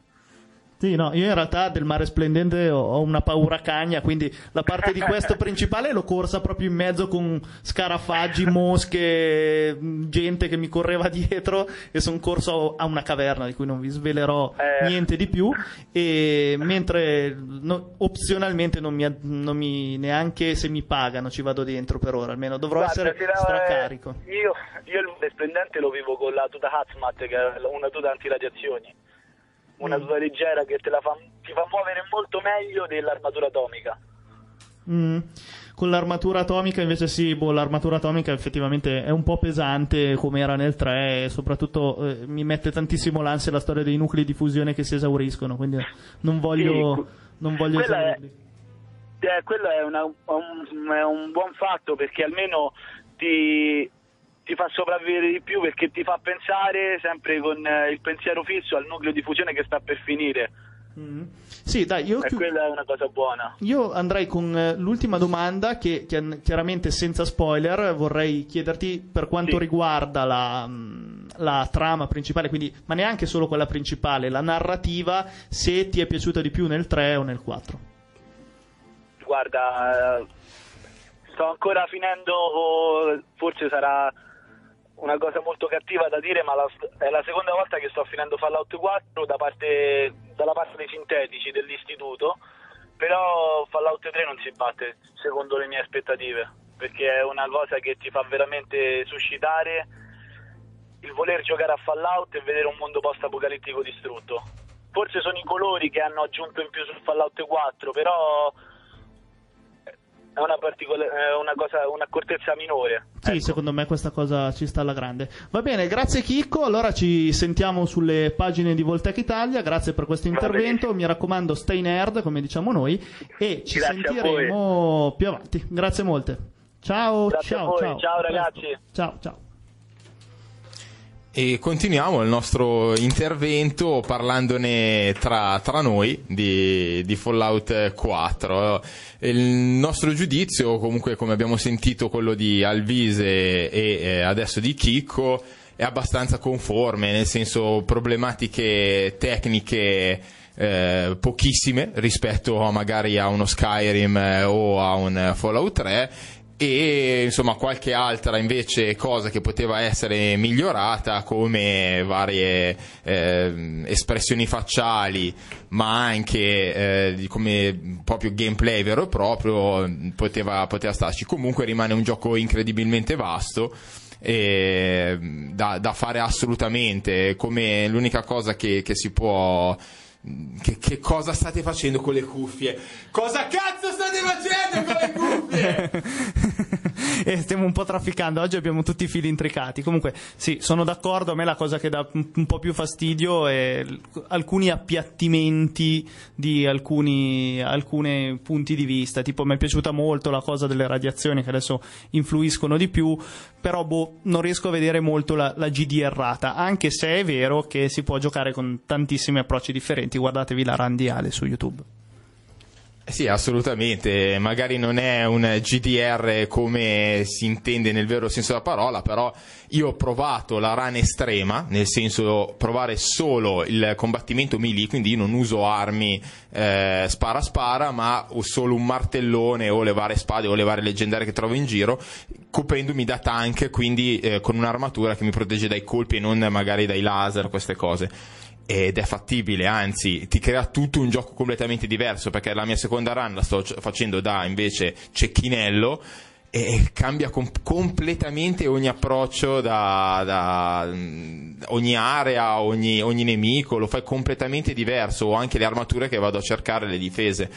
Sì, no, io in realtà del mare splendente ho, una paura cagna, quindi la parte di questo principale l'ho corsa proprio in mezzo con scarafaggi, mosche, gente che mi correva dietro e sono corso a una caverna di cui non vi svelerò Eh. niente di più e mentre no- opzionalmente non mi, non mi- neanche se mi pagano ci vado dentro per ora, almeno dovrò Guarda, essere stracarico. Io, io il mare splendente lo vivo con la tuta Hazmat, che è una tuta antiradiazioni. Una Mm. tuta leggera che te la fa, ti fa muovere molto meglio dell'armatura atomica. Mm. con l'armatura atomica invece sì, boh, l'armatura atomica effettivamente è un po' pesante come era nel 3 e soprattutto eh, mi mette tantissimo l'ansia la storia dei nuclei di fusione che si esauriscono, quindi non voglio, Sì, non voglio esaurirli. Eh, quello è, una- un, è un buon fatto perché almeno ti, ti fa sopravvivere di più perché ti fa pensare sempre con eh, il pensiero fisso al nucleo di fusione che sta per finire Mhm. Sì, dai, io e chiu- quella è una cosa buona. Io andrei con eh, l'ultima domanda che, che chiaramente senza spoiler vorrei chiederti per quanto Sì. riguarda la, mh, la trama principale, quindi, ma neanche solo quella principale, la narrativa, se ti è piaciuta di più nel 3 o nel 4. Guarda, eh, sto ancora finendo, forse sarà una cosa molto cattiva da dire, ma la- è la seconda volta che sto finendo Fallout 4 da parte, dalla parte dei sintetici dell'istituto, però Fallout 3 non si batte secondo le mie aspettative, perché è una cosa che ti fa veramente suscitare il voler giocare a Fallout e vedere un mondo post-apocalittico distrutto. Forse sono i colori che hanno aggiunto in più sul Fallout 4, però è una, particola- una cosa, un'accortezza minore. Sì, Ecco. secondo me questa cosa ci sta alla grande. Va bene, grazie Chicco. Allora ci sentiamo sulle pagine di Voltec Italia. Grazie per questo intervento. Mi raccomando, stay nerd, come diciamo noi, e ci Grazie sentiremo più avanti. Grazie molte. Ciao, Grazie a ciao, voi. ciao. Ciao, ragazzi. Ciao, ciao. E continuiamo il nostro intervento parlandone tra, tra noi di, di Fallout 4. Il nostro giudizio, comunque come abbiamo sentito quello di Alvise e eh, adesso di Chicco, è abbastanza conforme, nel senso problematiche tecniche eh, pochissime rispetto a magari a uno Skyrim eh, o a un Fallout 3 e insomma qualche altra invece cosa che poteva essere migliorata come varie eh, espressioni facciali ma anche eh, come proprio gameplay vero e proprio poteva, poteva starci. Comunque rimane un gioco incredibilmente vasto e da, da fare assolutamente. Come l'unica cosa che, che si può che, che cosa state facendo con le cuffie? Cosa cazzo state facendo con le cuffie? [LAUGHS] [LAUGHS] e stiamo un po' trafficando. Oggi abbiamo tutti i fili intricati. Comunque, sì, sono d'accordo. A me la cosa che dà un po' più fastidio è alcuni appiattimenti di alcuni, alcuni punti di vista. Tipo, mi è piaciuta molto la cosa delle radiazioni che adesso influiscono di più. Però, boh, non riesco a vedere molto la, la GD errata. Anche se è vero che si può giocare con tantissimi approcci differenti. Guardatevi la randiale su YouTube. Sì, assolutamente. Magari non è un GDR come si intende nel vero senso della parola, però io ho provato la run estrema, nel senso provare solo il combattimento melee, quindi io non uso armi eh, spara spara, ma ho solo un martellone o le varie spade o le varie leggendarie che trovo in giro, coprendomi da tank, quindi eh, con un'armatura che mi protegge dai colpi e non magari dai laser, queste cose ed è fattibile, anzi ti crea tutto un gioco completamente diverso perché la mia seconda run la sto facendo da invece cecchinello e cambia com- completamente ogni approccio da, da, ogni area, ogni, ogni nemico, lo fai completamente diverso o anche le armature che vado a cercare, le difese.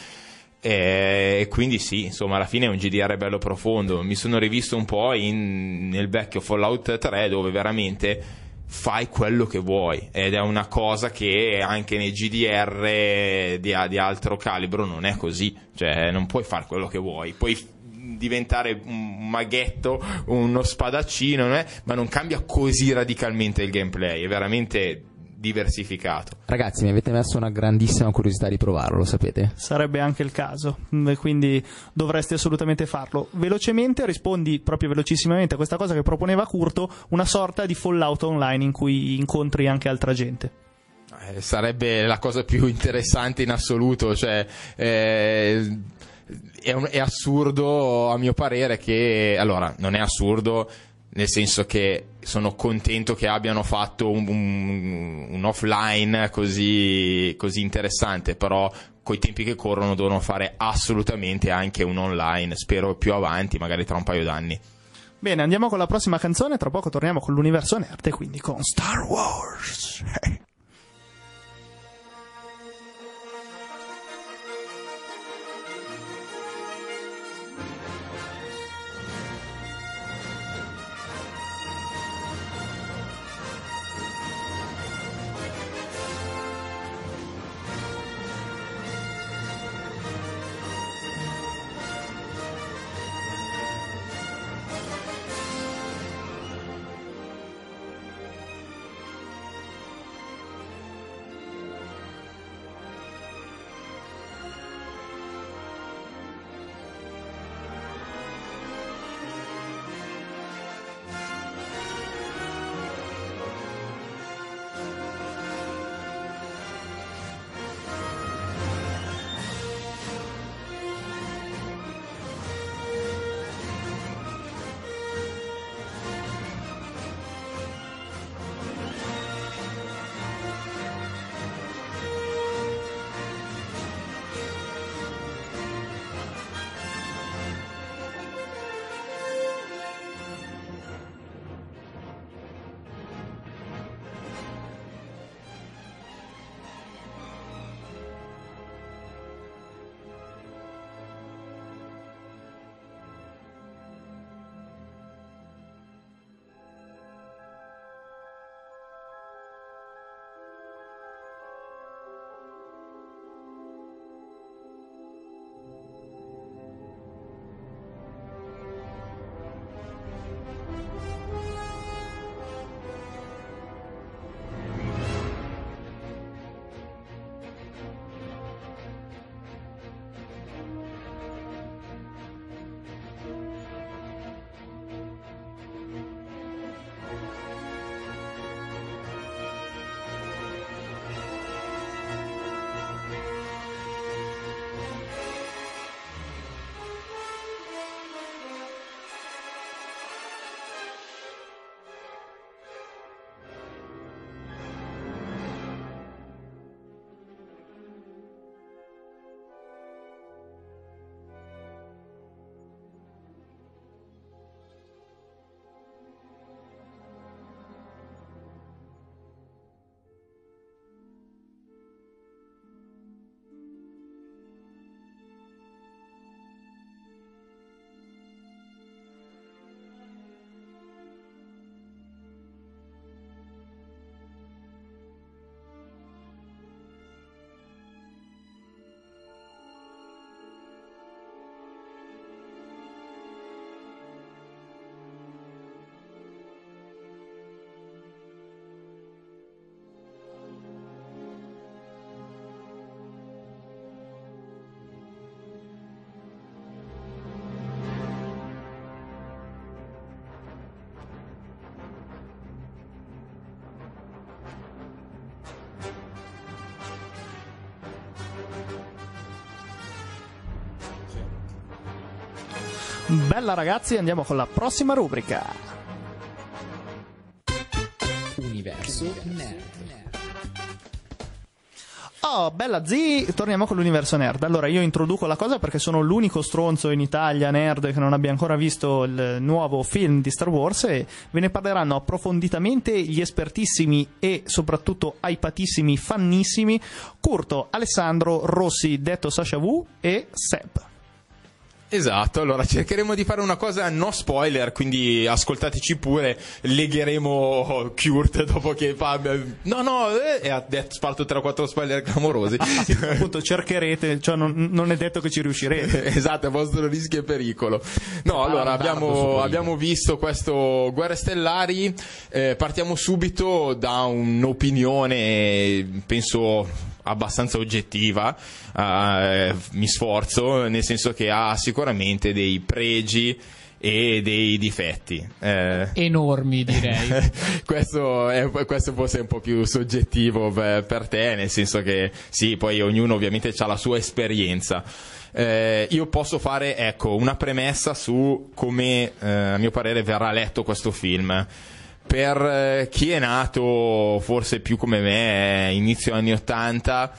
E quindi sì, insomma, alla fine è un GDR bello profondo. Mi sono rivisto un po' in- nel vecchio Fallout 3 dove veramente fai quello che vuoi. Ed è una cosa che anche nei GDR di, di altro calibro non è così, cioè non puoi fare quello che vuoi, puoi diventare un maghetto, uno spadaccino, è- ma non cambia così radicalmente il gameplay, è veramente diversificato. Ragazzi, mi avete messo una grandissima curiosità di provarlo, lo sapete? Sarebbe anche il caso, mm, quindi dovresti assolutamente farlo. Velocemente rispondi proprio velocissimamente a questa cosa che proponeva Curto, una sorta di Fallout online in cui incontri anche altra gente. Eh, sarebbe la cosa più interessante in assoluto, cioè eh, è, un- è assurdo a mio parere che allora non è assurdo nel senso che sono contento che abbiano fatto un, un- un offline così, così interessante, però coi tempi che corrono devono fare assolutamente anche un online, spero più avanti, magari tra un paio d'anni. Bene, andiamo con la prossima canzone, tra poco torniamo con l'universo nerd e quindi con Star Wars. [LAUGHS] Bella ragazzi, andiamo con la prossima rubrica. Universo nerd. Oh, bella Z, torniamo con l'universo nerd. Allora, io introduco la cosa perché sono l'unico stronzo in Italia nerd che non abbia ancora visto il nuovo film di Star Wars e ve ne parleranno approfonditamente gli espertissimi e soprattutto hypatissimi, fannissimi Curto, Alessandro, Rossi, detto Sasha Wu e Seb. Esatto, allora cercheremo di fare una cosa no spoiler, quindi ascoltateci pure, legheremo Kurt dopo che fa... No, no, eh, e ha detto, spalto 3-4 spoiler clamorosi. Sì, appunto, cercherete, cioè non, non, è detto che ci riuscirete. [LAUGHS] esatto, a vostro rischio e pericolo. No, allora abbiamo, abbiamo visto questo Guerre Stellari, eh, partiamo subito da un'opinione, penso abbastanza oggettiva, uh, mi sforzo, nel senso che ha sicuramente dei pregi e dei difetti. Eh, Enormi direi. [LAUGHS] questo, è, questo forse è un po' più soggettivo per, per, te, nel senso che sì, poi ognuno ovviamente ha la sua esperienza. Eh, io posso fare ecco, una premessa su come eh, a mio parere verrà letto questo film per eh, chi è nato forse più come me inizio anni 80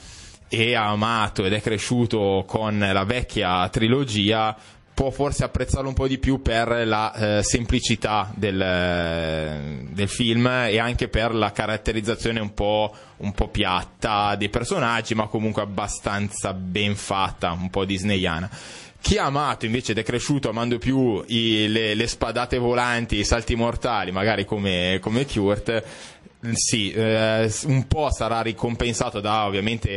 e ha amato ed è cresciuto con la vecchia trilogia può forse apprezzarlo un po' di più per la eh, semplicità del, eh, del, film e anche per la caratterizzazione un po', un po' piatta dei personaggi ma comunque abbastanza ben fatta un po' disneyana chi ha amato invece ed è cresciuto amando più i, le, le, spadate volanti, i salti mortali, magari come, come Kurt, sì, eh, un po' sarà ricompensato da ovviamente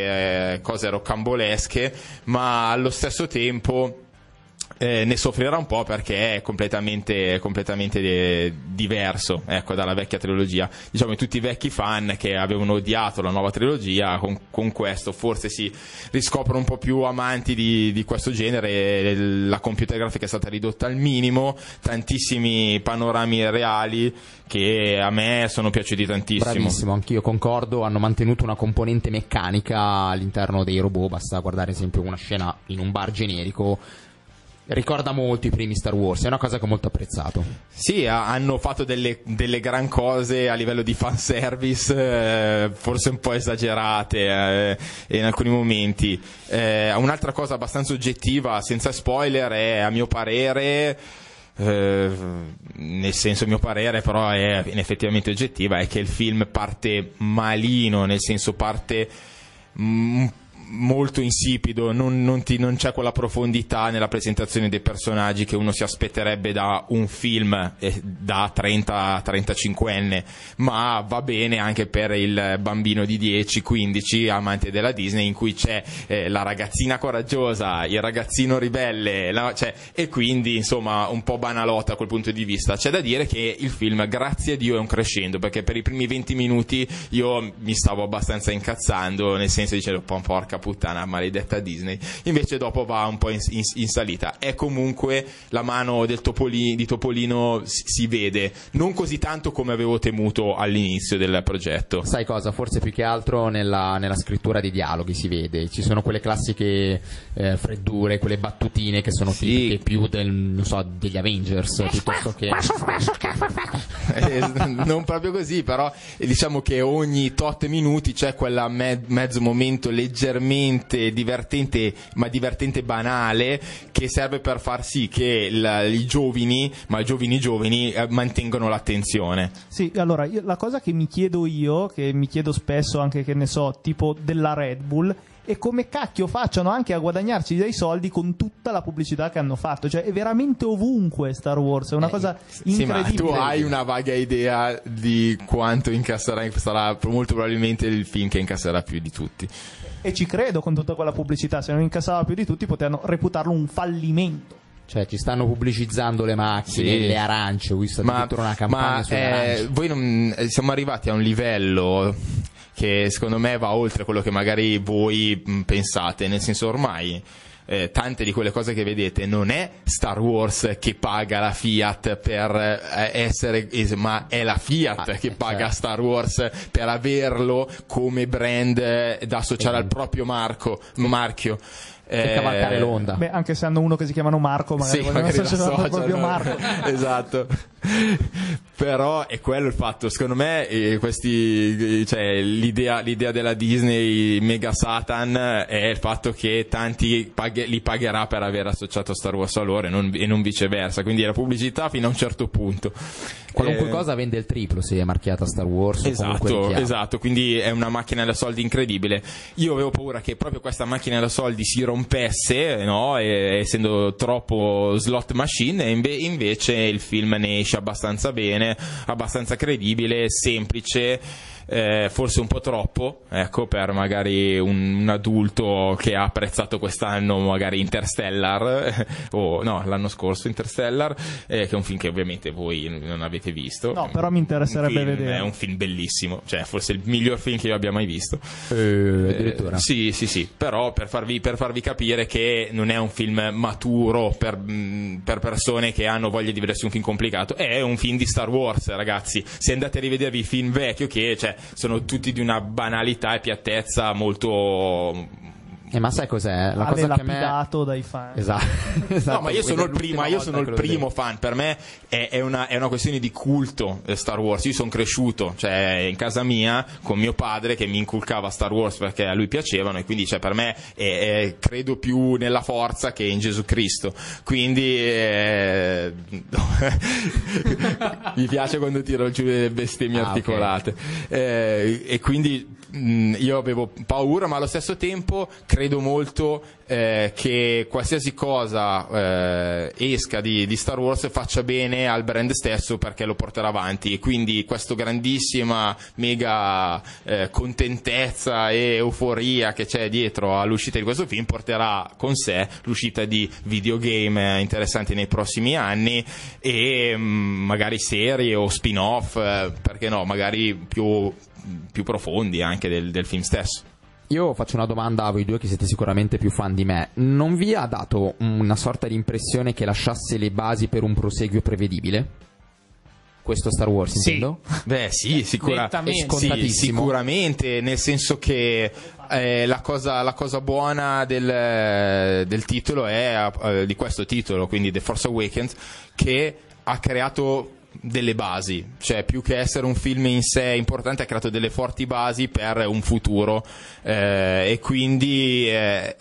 eh, cose roccambolesche, ma allo stesso tempo eh, ne soffrirà un po' perché è completamente, completamente de- diverso ecco, dalla vecchia trilogia. Diciamo tutti i vecchi fan che avevano odiato la nuova trilogia, con, con questo forse si riscoprono un po' più amanti di, di questo genere. La computer grafica è stata ridotta al minimo, tantissimi panorami reali che a me sono piaciuti tantissimo. Bravissimo, anch'io concordo. Hanno mantenuto una componente meccanica all'interno dei robot. Basta guardare, ad esempio, una scena in un bar generico ricorda molto i primi Star Wars, è una cosa che ho molto apprezzato. Sì, hanno fatto delle, delle gran cose a livello di fanservice, eh, forse un po' esagerate eh, in alcuni momenti. Eh, un'altra cosa abbastanza oggettiva, senza spoiler, è a mio parere... Eh, nel senso mio parere però è effettivamente oggettiva è che il film parte malino nel senso parte un molto insipido, non, non, ti, non, c'è quella profondità nella presentazione dei personaggi che uno si aspetterebbe da un film eh, da 30-35enne, ma va bene anche per il bambino di 10-15 amante della Disney in cui c'è eh, la ragazzina coraggiosa, il ragazzino ribelle, la, cioè, e quindi insomma un po' banalotta a quel punto di vista. C'è da dire che il film, grazie a Dio, è un crescendo, perché per i primi 20 minuti io mi stavo abbastanza incazzando, nel senso dicevo, porca puttana, maledetta Disney. Invece dopo va un po' in, in, in salita. È comunque la mano Topolino, di Topolino si, si, vede, non così tanto come avevo temuto all'inizio del progetto. Sai cosa? Forse più che altro nella, nella scrittura dei dialoghi si vede. Ci sono quelle classiche eh, freddure, quelle battutine che sono sì. tipiche più del, so, degli Avengers piuttosto che. [LAUGHS] eh, non proprio così, però diciamo che ogni tot minuti c'è quella me- mezzo momento leggermente estremamente divertente, ma divertente banale, che serve per far sì che il, i giovani, ma i giovani giovani, eh, mantengano l'attenzione. Sì, allora, io, la cosa che mi chiedo io, che mi chiedo spesso anche, che ne so, tipo della Red Bull, e come cacchio facciano anche a guadagnarci dei soldi con tutta la pubblicità che hanno fatto. Cioè, è veramente ovunque Star Wars, è una eh, cosa incredibile. Sì, ma tu hai una vaga idea di quanto incasserà, sarà molto probabilmente il film che incasserà più di tutti e ci credo con tutta quella pubblicità, se non incassava più di tutti potevano reputarlo un fallimento. Cioè, ci stanno pubblicizzando le macchine, sì. le arance, ho visto ma, tutta una campagna ma, sulle eh, Voi non, eh, siamo arrivati a un livello che secondo me va oltre quello che magari voi pensate, nel senso ormai eh, tante di quelle cose che vedete non è Star Wars che paga la Fiat per eh, essere, es- ma è la Fiat Ah, che eh, paga certo. Star Wars per averlo come brand eh, da associare al proprio marco, marchio. Per Eh, cavalcare l'onda. Beh, anche se hanno uno che si chiamano Marco, magari sì, vogliono magari associarlo l'associano. proprio Marco. [LAUGHS] esatto. Però è quello il fatto, secondo me, eh, questi, eh, cioè, l'idea, l'idea della Disney mega Satan è il fatto che tanti paghe- li pagherà per aver associato Star Wars a loro e non, e non viceversa. Quindi la pubblicità fino a un certo punto. Qualunque Eh, cosa vende il triplo se è marchiata Star Wars Esatto, esatto, quindi è una macchina da soldi incredibile. Io avevo paura che proprio questa macchina da soldi si rompesse, no? E- essendo troppo slot machine, e inve- invece il film ne esce abbastanza bene, abbastanza credibile, semplice. Eh, forse un po' troppo, ecco, per magari un, un adulto che ha apprezzato quest'anno magari Interstellar, [LAUGHS] o no, l'anno scorso Interstellar, eh, che è un film che ovviamente voi non avete visto. No, però mi interesserebbe film- vedere. È un film bellissimo, cioè forse il miglior film che io abbia mai visto. Eh, addirittura. Eh, sì, sì, sì, però per farvi, per farvi capire che non è un film maturo per, mh, per persone che hanno voglia di vedersi un film complicato, è un film di Star Wars, ragazzi. Se andate a rivedervi i film vecchio, che cioè, sono tutti di una banalità e piattezza molto Eh, ma sai cos'è? La Ale cosa che me... lapidato dai fan. [LAUGHS] Esatto. esatto. No, ma io sono il primo, io sono il primo fan. Per me è, è una, è una questione di culto eh, Star Wars. Io sono cresciuto, cioè, in casa mia con mio padre che mi inculcava Star Wars perché a lui piacevano e quindi, cioè, per me è- è- credo più nella forza che in Gesù Cristo. Quindi, eh, [LAUGHS] mi piace quando tiro giù le bestemmie Ah, articolate. Eh, e quindi mh, io avevo paura, ma allo stesso tempo credo molto eh, che qualsiasi cosa eh, esca di, di Star Wars faccia bene al brand stesso perché lo porterà avanti. E quindi questa grandissima mega eh, contentezza e euforia che c'è dietro all'uscita di questo film porterà con sé l'uscita di videogame interessanti nei prossimi anni e mh, magari serie o spin-off eh, perché no magari più, più profondi anche del, del film stesso Io faccio una domanda a voi due che siete sicuramente più fan di me. Non vi ha dato una sorta di impressione che lasciasse le basi per un proseguio prevedibile? Questo Star Wars, Sì. intendo? Beh, sì, sicura- Nettamente. sì, sicuramente, nel senso che eh, la, cosa, la cosa buona del, del titolo è eh, di questo titolo, quindi The Force Awakens, che ha creato delle basi, cioè più che essere un film in sé importante ha creato delle forti basi per un futuro eh, e quindi eh,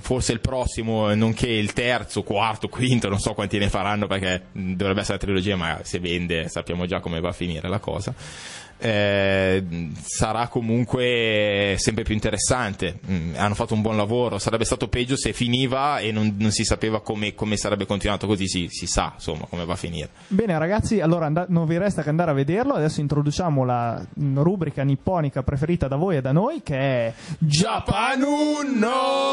forse il prossimo, nonché il terzo, quarto, quinto, non so quanti ne faranno perché dovrebbe essere la trilogia, ma se vende sappiamo già come va a finire la cosa. Eh, sarà comunque sempre più interessante. Mm, hanno fatto un buon lavoro. Sarebbe stato peggio se finiva e non, non si sapeva come, come sarebbe continuato così. Si, si sa insomma come va a finire. Bene ragazzi, allora and- non vi resta che andare a vederlo. Adesso introduciamo la mm, rubrica nipponica preferita da voi e da noi che è Japan no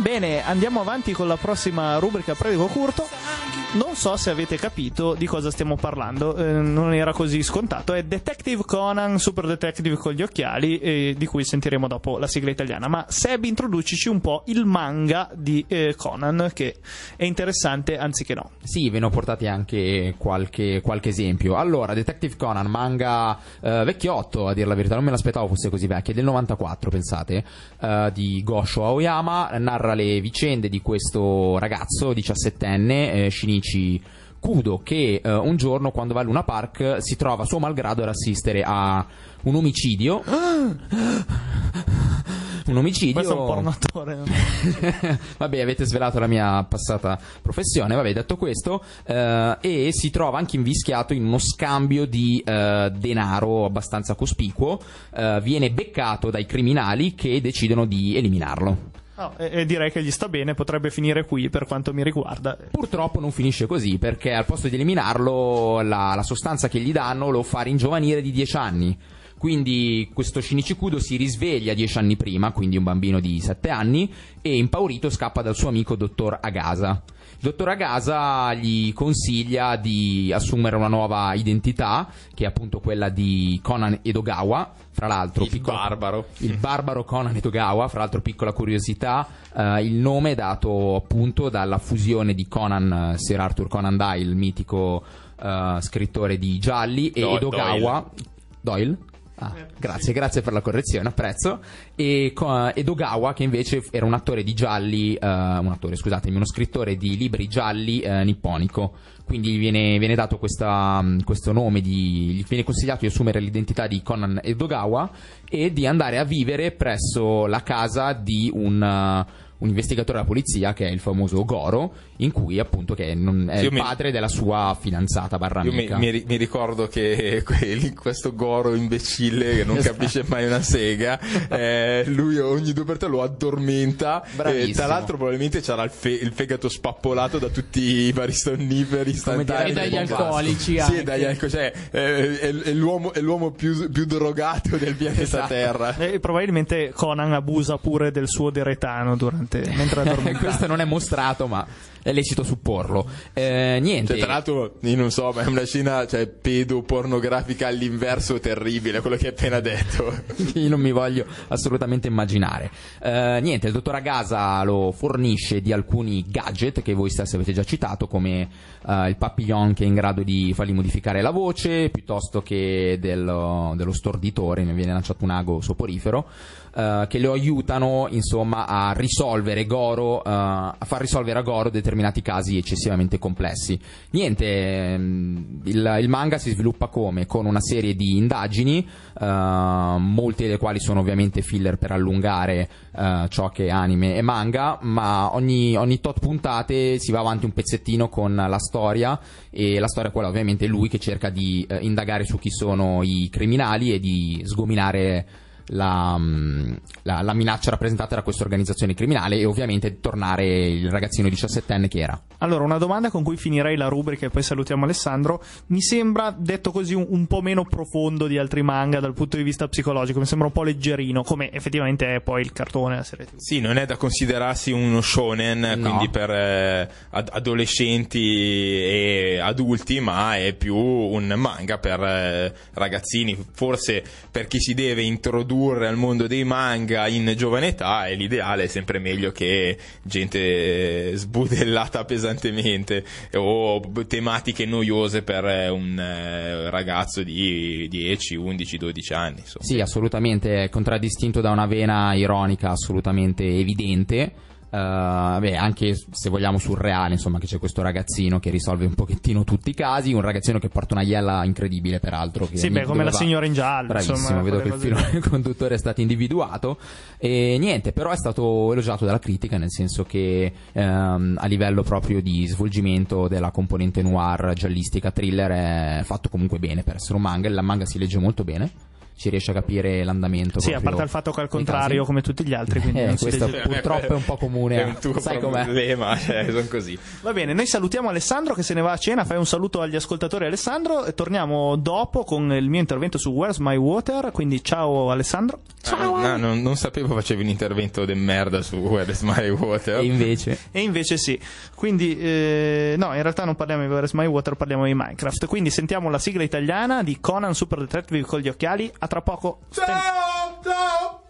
bene, andiamo avanti con la prossima rubrica Predico Curto. Non so se avete capito di cosa stiamo parlando, eh, non era così scontato. È Detective Conan, Super Detective con gli occhiali, eh, di cui sentiremo dopo la sigla italiana. Ma Seb, introducici un po' il manga di eh, Conan, che è interessante anziché no. Sì, ve ne ho portati anche qualche, qualche esempio. Allora, Detective Conan, manga eh, vecchiotto, a dire la verità, non me l'aspettavo fosse così vecchio, è del 94, pensate, eh, di Gosho Aoyama, narra le vicende di questo ragazzo 17enne, eh, Shinichi Kudo, che eh, un giorno quando va a Luna Park si trova suo malgrado ad assistere a un omicidio. un omicidio. Questo è un pornatore. [LAUGHS] Vabbè, avete svelato la mia passata professione. Vabbè, detto questo, eh, e si trova anche invischiato in uno scambio di eh, denaro abbastanza cospicuo. Eh, viene beccato dai criminali che decidono di eliminarlo. No, e, e direi che gli sta bene, potrebbe finire qui per quanto mi riguarda. Purtroppo non finisce così, perché al posto di eliminarlo, la, la sostanza che gli danno lo fa ringiovanire di 10 anni. Quindi questo Shinichikudo si risveglia dieci anni prima, quindi un bambino di 7 anni, e impaurito scappa dal suo amico dottor Agasa. Dottor Agasa gli consiglia di assumere una nuova identità, che è appunto quella di Conan Edogawa, fra l'altro Il piccola- barbaro. il barbaro Conan Edogawa, fra l'altro piccola curiosità, eh, il nome è dato appunto dalla fusione di Conan, eh, Sir Arthur Conan Doyle, il mitico eh, scrittore di gialli, e Do- Edogawa. Doyle? Ah, grazie, grazie per la correzione, apprezzo. E co- Edogawa, che invece era un attore di gialli, eh, un attore, scusatemi, uno scrittore di libri gialli eh, nipponico. Quindi gli viene, viene dato questa, mh, questo nome, di, gli viene consigliato di assumere l'identità di Conan Edogawa e di andare a vivere presso la casa di un, uh, un investigatore della polizia che è il famoso Goro, in cui appunto che non- è io il mi- padre della sua fidanzata barra Io mi, mi mi ricordo che [LAUGHS] que- questo Goro imbecille che non Esatto. capisce mai una sega, eh, lui ogni due per tre lo addormenta. Bravissimo. E tra l'altro, probabilmente c'era il, fe- il fegato spappolato da tutti i vari sonniferi istantanei. E dagli alcolici Sì, dagli alcolici. Cioè, eh, è, è l'uomo, è l'uomo più, più drogato del pianeta Esatto. Terra. E probabilmente Conan abusa pure del suo deretano durante, mentre addormenta. [LAUGHS] Questo non è mostrato, ma è lecito supporlo. Eh, niente. Cioè, tra l'altro, io non so, ma è una scena cioè, pedopornografica all'inverso terribile, quello che hai appena detto. [LAUGHS] Io non mi voglio assolutamente immaginare. Eh, niente, il dottor Agasa lo fornisce di alcuni gadget che voi stessi avete già citato, come eh, il papillon che è in grado di fargli modificare la voce, piuttosto che dello, dello storditore, mi viene lanciato un ago soporifero, eh, che lo aiutano insomma a risolvere Goro, eh, a far risolvere a Goro determinati casi eccessivamente complessi. Niente, ehm, il, il manga si sviluppa come? Con una serie di indagini, eh, molte delle quali sono ovviamente filler per allungare eh, ciò che è anime e manga, ma ogni, ogni tot puntate si va avanti un pezzettino con la storia e la storia quella ovviamente è lui che cerca di eh, indagare su chi sono i criminali e di sgominare la, mm, la- la minaccia rappresentata da questa organizzazione criminale e ovviamente tornare il ragazzino 17enne che era. Allora, una domanda con cui finirei la rubrica e poi salutiamo Alessandro. Mi sembra, detto così, un, un po' meno profondo di altri manga dal punto di vista psicologico. Mi sembra un po' leggerino, come effettivamente è poi il cartone, la serie TV. Sì, non è da considerarsi uno shonen, No. quindi per eh, ad- adolescenti e adulti, ma è più un manga per eh, ragazzini. Forse per chi si deve introdurre al mondo dei manga in giovane età è l'ideale, è sempre meglio che gente sbudellata pesantemente o tematiche noiose per eh, un eh, ragazzo di 10, 11, 12 anni. Insomma. Sì, assolutamente, contraddistinto da una vena ironica assolutamente evidente. Eh, beh, anche se vogliamo surreale, insomma, che c'è questo ragazzino che risolve un pochettino tutti i casi, un ragazzino che porta una iella incredibile, peraltro. Che Sì, beh, come la va- signora in giallo. Bravissimo, insomma, vedo che il filo [LAUGHS] conduttore è stato individuato. E niente, però è stato elogiato dalla critica, nel senso che ehm, a livello proprio di svolgimento della componente noir, giallistica, thriller, è fatto comunque bene per essere un manga. La manga si legge molto bene. Si riesce a capire l'andamento. Sì, a parte il fatto che al contrario, come tutti gli altri. Quindi eh, questo dice... purtroppo è un po' comune. [LAUGHS] È un tuo Sai problema, cioè, sono così. Va bene, noi salutiamo Alessandro che se ne va a cena. Fai un saluto agli ascoltatori, Alessandro. E torniamo dopo con il mio intervento su Where's My Water. Quindi ciao, Alessandro. Ciao. Ah, no, non, non, sapevo facevi un intervento de merda su Where's My Water. E invece, e invece sì. Quindi, eh, no, in realtà non parliamo di Where's My Water, parliamo di Minecraft. Quindi sentiamo la sigla italiana di Conan Super Detective con gli occhiali. A tra poco. Ciao, ciao.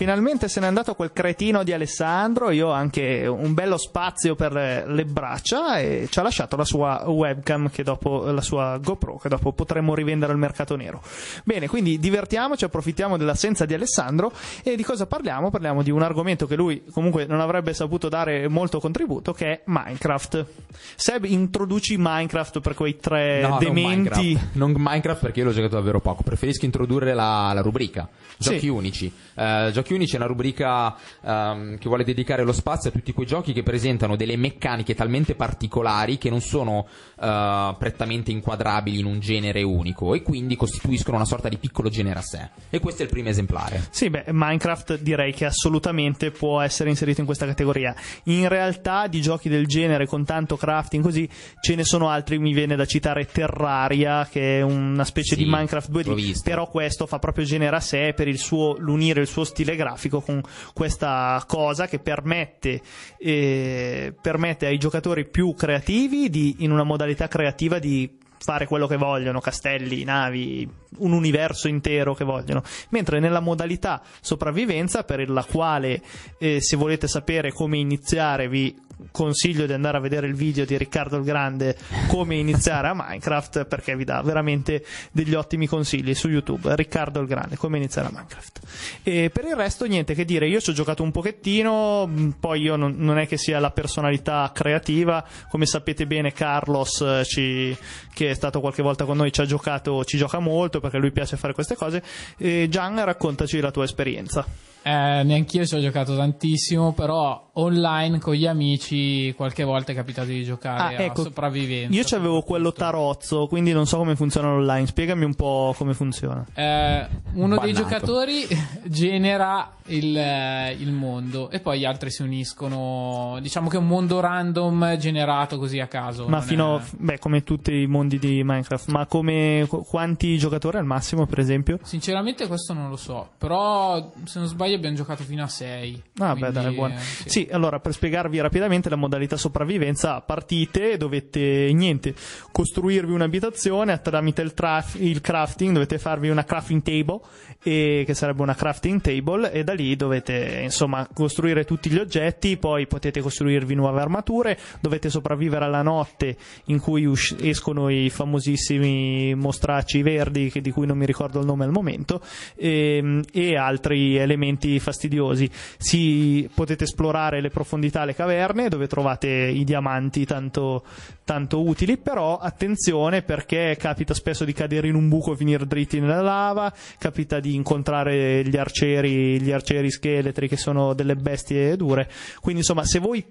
Finalmente se n'è andato quel cretino di Alessandro. Io ho anche un bello spazio per le braccia e ci ha lasciato la sua webcam, che dopo, la sua GoPro, che dopo potremmo rivendere al mercato nero. Bene, quindi divertiamoci, approfittiamo dell'assenza di Alessandro e di cosa parliamo? Parliamo di un argomento che lui comunque non avrebbe saputo dare molto contributo, che è Minecraft. Seb, introduci Minecraft per quei tre no, dementi. Non Minecraft. non Minecraft perché io l'ho giocato davvero poco. Preferisco introdurre la, la rubrica. Giochi sì. unici. Uh, giochi unici è una rubrica um, che vuole dedicare lo spazio a tutti quei giochi che presentano delle meccaniche talmente particolari che non sono uh, prettamente inquadrabili in un genere unico e quindi costituiscono una sorta di piccolo genere a sé. E questo è il primo esemplare. Sì, beh, Minecraft direi che assolutamente può essere inserito in questa categoria. In realtà di giochi del genere con tanto crafting così ce ne sono altri, mi viene da citare Terraria che è una specie sì, di Minecraft 2D, però questo fa proprio genere a sé per il suo, l'unire il suo stile grafico con questa cosa che permette, eh, permette ai giocatori più creativi di, in una modalità creativa di fare quello che vogliono, castelli, navi, un universo intero che vogliono. Mentre nella modalità sopravvivenza, per la quale eh, se volete sapere come iniziare vi consiglio di andare a vedere il video di Riccardo il Grande come iniziare a Minecraft perché vi dà veramente degli ottimi consigli su YouTube. Riccardo il Grande, come iniziare a Minecraft. E per il resto niente che dire, io ci ho giocato un pochettino, mm, poi io non, non è che sia la personalità creativa, come sapete bene Carlos eh, ci, che è stato qualche volta con noi ci ha giocato, ci gioca molto perché lui piace fare queste cose. Gian, raccontaci la tua esperienza. Eh, neanch'io ci ho giocato tantissimo, però online con gli amici qualche volta è capitato di giocare ah, ecco, a sopravvivenza. Io avevo quello tarozzo, quindi non so come funziona online. Spiegami un po' come funziona. Eh, uno Bannato. dei giocatori [LAUGHS] genera il, eh, il, mondo e poi gli altri si uniscono. Diciamo che è un mondo random generato così a caso. Ma fino, è... beh, come tutti i mondi di Minecraft, ma come quanti giocatori al massimo, per esempio? Sinceramente questo non lo so, però se non sbaglio abbiamo giocato fino a 6. Ah, beh, dai, buono. Sì. Allora per spiegarvi rapidamente la modalità sopravvivenza, partite, dovete niente, costruirvi un'abitazione tramite il, traf- il crafting, dovete farvi una crafting table, e, che sarebbe una crafting table, e da lì dovete insomma costruire tutti gli oggetti, poi potete costruirvi nuove armature, dovete sopravvivere alla notte in cui us- escono i famosissimi mostracci verdi, di cui non mi ricordo il nome al momento, e, ehm, e altri elementi fastidiosi. Si, potete esplorare le profondità, le caverne, dove trovate i diamanti tanto, tanto utili, però attenzione perché capita spesso di cadere in un buco e finire dritti nella lava, capita di incontrare gli arcieri, gli arcieri scheletri che sono delle bestie dure. Quindi insomma, se voi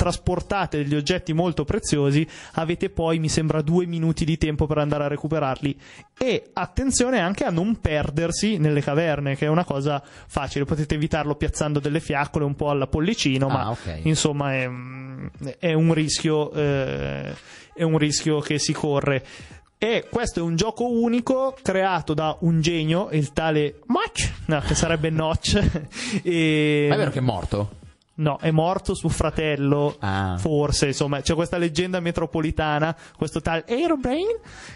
trasportate degli oggetti molto preziosi, avete poi, mi sembra, due minuti di tempo per andare a recuperarli. E attenzione anche a non perdersi nelle caverne, che è una cosa facile. Potete evitarlo piazzando delle fiaccole un po' alla pollicino, Ah, ma ok. insomma è, è un rischio, eh, è un rischio che si corre. E questo è un gioco unico creato da un genio, il tale Notch, no, che sarebbe Notch. [LAUGHS] e... Ma è vero che è morto? No, è morto suo fratello, Ah. forse, insomma, c'è questa leggenda metropolitana, questo tal Aerobrain,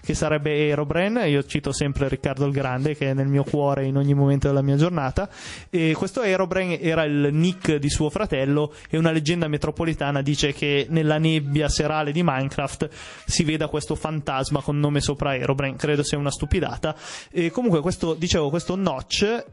che sarebbe Aerobrain, io cito sempre Riccardo il Grande, che è nel mio cuore in ogni momento della mia giornata, e questo Aerobrain era il nick di suo fratello, e una leggenda metropolitana dice che nella nebbia serale di Minecraft si veda questo fantasma con nome sopra Aerobrain, credo sia una stupidata, e comunque questo, dicevo, questo Notch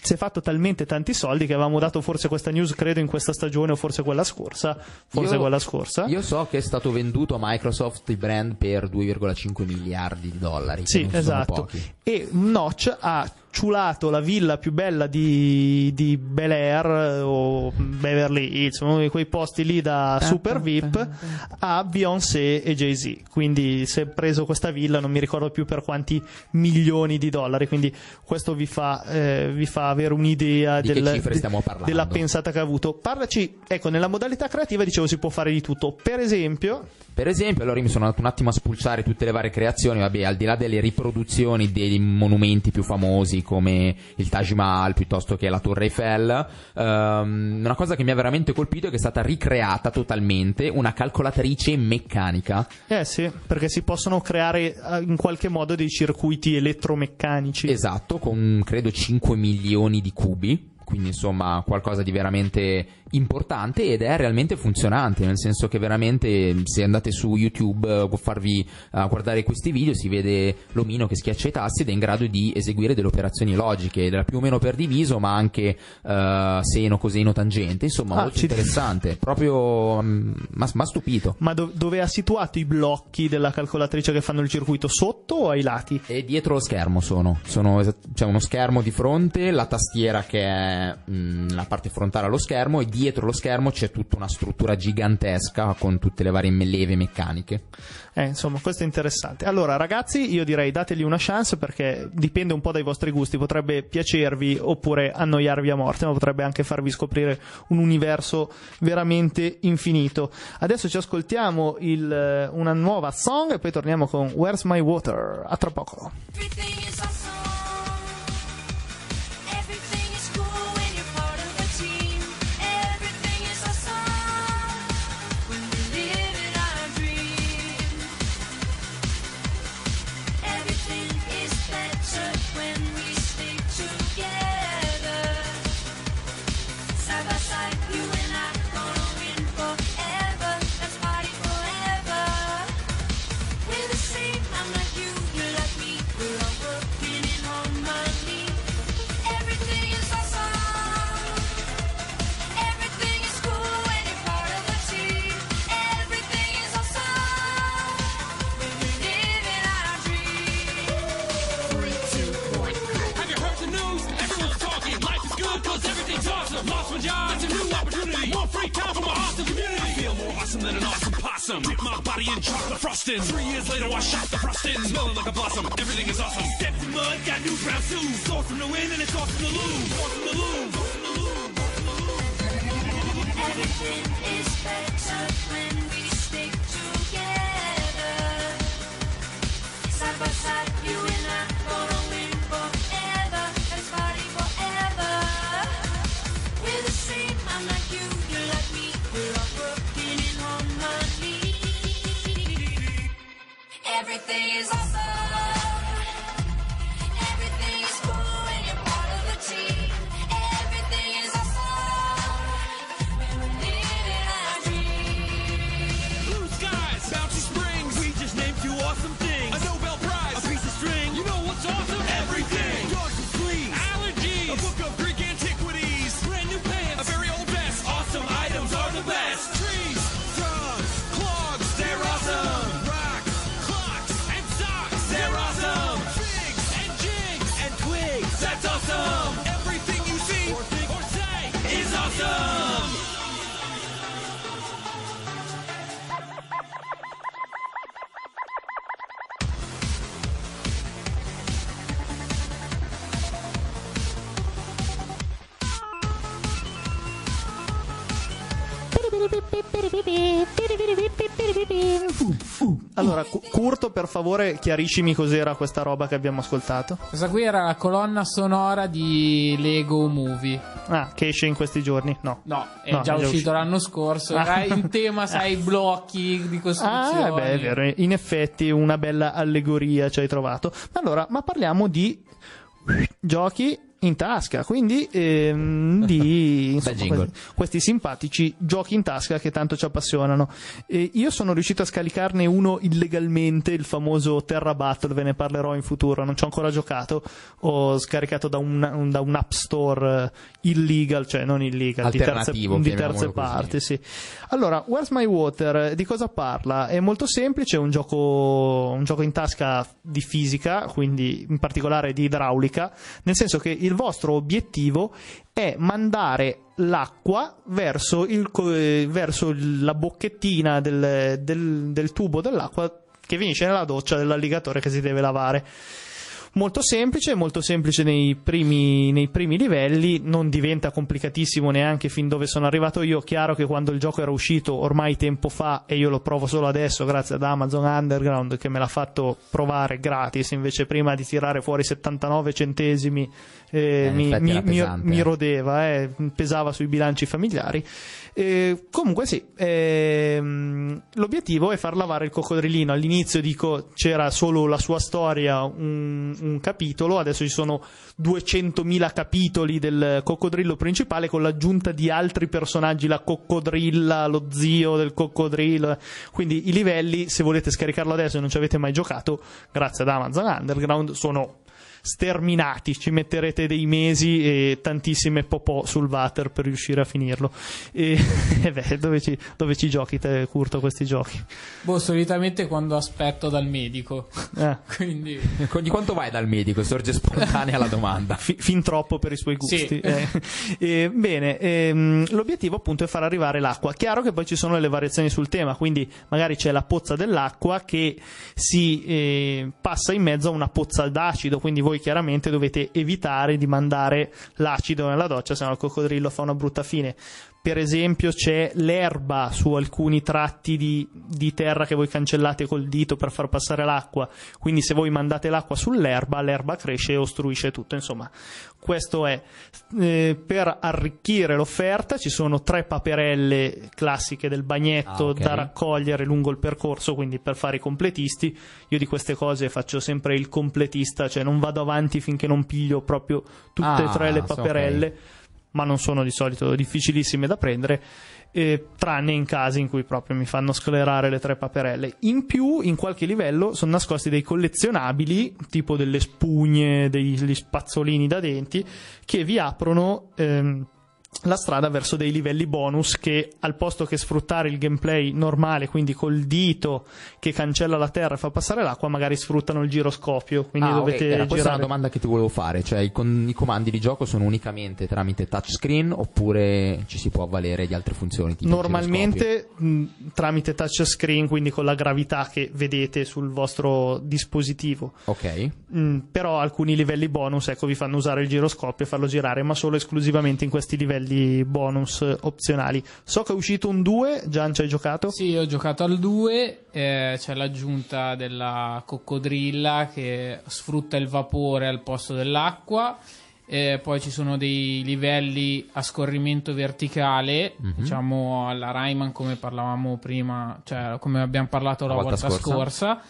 si è fatto talmente tanti soldi che avevamo dato forse questa news credo in questa stagione o forse quella scorsa. Forse Io- quella scorsa. Io so che è stato venduto a Microsoft il brand per 2,5 miliardi di dollari. sì esatto. e Notch ha ciulato la villa più bella di, di Bel Air eh, o Beverly Hills uno di quei posti lì da super VIP a Beyoncé e Jay-Z. Quindi si è preso questa villa non mi ricordo più per quanti milioni di dollari. Quindi questo vi fa, eh, vi fa avere un'idea del- de- della pensata che ha avuto. Parlaci ecco nella modalità creativa dicevo si può fare di tutto. Per esempio Per esempio, allora io mi sono andato un attimo a spulciare tutte le varie creazioni, vabbè, al di là delle riproduzioni dei monumenti più famosi come il Taj Mahal piuttosto che la Torre Eiffel, ehm, una cosa che mi ha veramente colpito è che è stata ricreata totalmente una calcolatrice meccanica. Eh sì, perché si possono creare eh, in qualche modo dei circuiti elettromeccanici. Esatto, con credo 5 milioni di cubi. Quindi insomma qualcosa di veramente importante ed è realmente funzionante, nel senso che veramente se andate su YouTube eh, può farvi eh, guardare questi video, si vede l'omino che schiaccia i tasti ed è in grado di eseguire delle operazioni logiche, più o meno per diviso, ma anche eh, seno, coseno, tangente, insomma Ah, molto interessante, proprio mi ha stupito. Ma do- dove ha situato i blocchi della calcolatrice che fanno il circuito? Sotto o ai lati? E dietro lo schermo sono, sono c'è uno schermo di fronte, la tastiera che è mh, la parte frontale allo schermo e dietro lo schermo c'è tutta una struttura gigantesca con tutte le varie leve meccaniche. Eh, insomma, questo è interessante. Allora, ragazzi, io direi dategli una chance perché dipende un po' dai vostri gusti. Potrebbe piacervi oppure annoiarvi a morte, ma potrebbe anche farvi scoprire un universo veramente infinito. Adesso ci ascoltiamo il, eh, una nuova song e poi torniamo con Where's My Water. A tra poco. Blossom. Everything is awesome. Curto, per favore, chiariscimi cos'era questa roba che abbiamo ascoltato. Questa qui era la colonna sonora di Lego Movie. Ah, che esce in questi giorni? No. No, è No, già è uscito uscito. l'anno scorso. Ah. Era in tema, sai, blocchi di [LAUGHS] costruzione. Ah, beh, è vero, in effetti una bella allegoria ci hai trovato. Ma allora, ma parliamo di giochi in tasca, quindi ehm, [LAUGHS] di insomma, questi, questi simpatici giochi in tasca che tanto ci appassionano. E io sono riuscito a scaricarne uno illegalmente, il famoso Terra Battle, ve ne parlerò in futuro, non ci ho ancora giocato, ho scaricato da un, un- da un app store eh, illegal, cioè non illegal, di terze, di terze parti, sì. Allora, Where's My Water? Di cosa parla? È molto semplice, è un gioco, un gioco in tasca di fisica, quindi in particolare di idraulica, nel senso che il vostro obiettivo è mandare l'acqua verso, il eh, verso la bocchettina del, del- del tubo dell'acqua che finisce nella doccia dell'alligatore che si deve lavare. Molto semplice, molto semplice nei primi, nei primi livelli, non diventa complicatissimo neanche fin dove sono arrivato io. Chiaro che quando il gioco era uscito ormai tempo fa e io lo provo solo adesso grazie ad Amazon Underground che me l'ha fatto provare gratis, invece prima di tirare fuori 79 centesimi eh, in mi, mi- mi- mi eh. rodeva, eh, pesava sui bilanci familiari. Eh, comunque sì, ehm, l'obiettivo è far lavare il coccodrillino. All'inizio dico c'era solo la sua storia, un, un capitolo, adesso ci sono 200.000 capitoli del coccodrillo principale con l'aggiunta di altri personaggi, la coccodrilla, lo zio del coccodrillo. Quindi i livelli, se volete scaricarlo adesso e non ci avete mai giocato, grazie ad Amazon Underground, sono sterminati, ci metterete dei mesi e tantissime popò sul water per riuscire a finirlo. E, [LAUGHS] e beh, dove ci, dove ci giochi te, Curto, questi giochi? Boh, solitamente quando aspetto dal medico. Eh, [LAUGHS] Quindi. Di quanto vai dal medico? Sorge spontanea la domanda. fi- fin troppo per i suoi gusti. Sì. Eh, eh, bene, ehm, l'obiettivo appunto è far arrivare l'acqua. Chiaro che poi ci sono le variazioni sul tema, quindi magari c'è la pozza dell'acqua che si eh, passa in mezzo a una pozza d'acido, quindi voi chiaramente dovete evitare di mandare l'acido nella doccia, se no il coccodrillo fa una brutta fine. Per esempio c'è l'erba su alcuni tratti di, di terra che voi cancellate col dito per far passare l'acqua, quindi se voi mandate l'acqua sull'erba, l'erba cresce e ostruisce tutto. Insomma, questo è. Eh, per arricchire l'offerta ci sono tre paperelle classiche del bagnetto Ah, ok. da raccogliere lungo il percorso, quindi per fare i completisti. Io di queste cose faccio sempre il completista, cioè non vado avanti finché non piglio proprio tutte e Ah, tre le so, paperelle ma non sono di solito difficilissime da prendere, eh, tranne in casi in cui proprio mi fanno sclerare le tre paperelle. In più, in qualche livello sono nascosti dei collezionabili, tipo delle spugne, degli spazzolini da denti, che vi aprono. ehm, la strada verso dei livelli bonus che al posto che sfruttare il gameplay normale, quindi col dito che cancella la terra e fa passare l'acqua, magari sfruttano il giroscopio. Quindi Ah, dovete era questa girare. la domanda che ti volevo fare, cioè i, con- i comandi di gioco sono unicamente tramite touchscreen oppure ci si può avvalere di altre funzioni? Normalmente mh, tramite touchscreen, quindi con la gravità che vedete sul vostro dispositivo. Ok. Mm, però alcuni livelli bonus ecco, vi fanno usare il giroscopio e farlo girare, ma solo esclusivamente in questi livelli bonus eh, opzionali. So che è uscito un 2, Gian ci hai giocato? Sì, ho giocato al 2, eh, c'è l'aggiunta della coccodrilla che sfrutta il vapore al posto dell'acqua. eh, poi ci sono dei livelli a scorrimento verticale, Mhm. diciamo alla Rayman come parlavamo prima, cioè come abbiamo parlato la, La volta volta, scorsa. scorsa.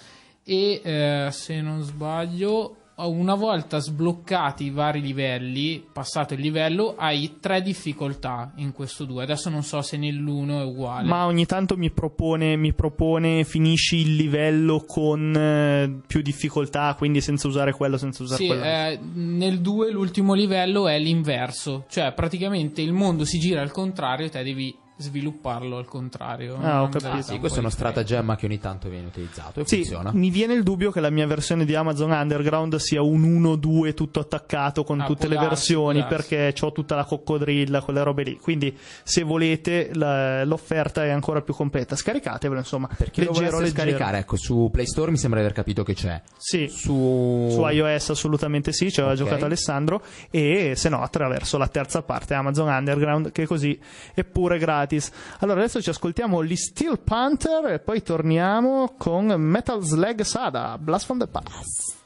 E eh, se non sbaglio, una volta sbloccati i vari livelli, passato il livello, hai tre difficoltà in questo 2. Adesso non so se nell'uno è uguale. Ma ogni tanto mi propone, mi propone finisci il livello con eh, più difficoltà, quindi senza usare quello, senza usare Sì, quello. eh, nel 2 l'ultimo livello è l'inverso, cioè praticamente il mondo si gira al contrario e te devi svilupparlo al contrario. Ah, ho capito. Sì, questo è uno stratagemma che ogni tanto viene utilizzato e Sì, funziona. mi viene il dubbio che la mia versione di Amazon Underground sia un 1-2 tutto attaccato con Ah, tutte le darsi, versioni perché ho tutta la coccodrilla, quelle robe lì. Quindi, se volete, la- l'offerta è ancora più completa. Scaricatevelo, insomma. Per chi lo leggero, leggero. scaricare, ecco, su Play Store mi sembra di aver capito che c'è. Sì. Su, Su iOS assolutamente sì, ci aveva Ok. giocato Alessandro e se no attraverso la terza parte Amazon Underground che così è pure gratis. Allora adesso ci ascoltiamo gli Steel Panther e poi torniamo con Metal Slug Sada, Blast from the Past.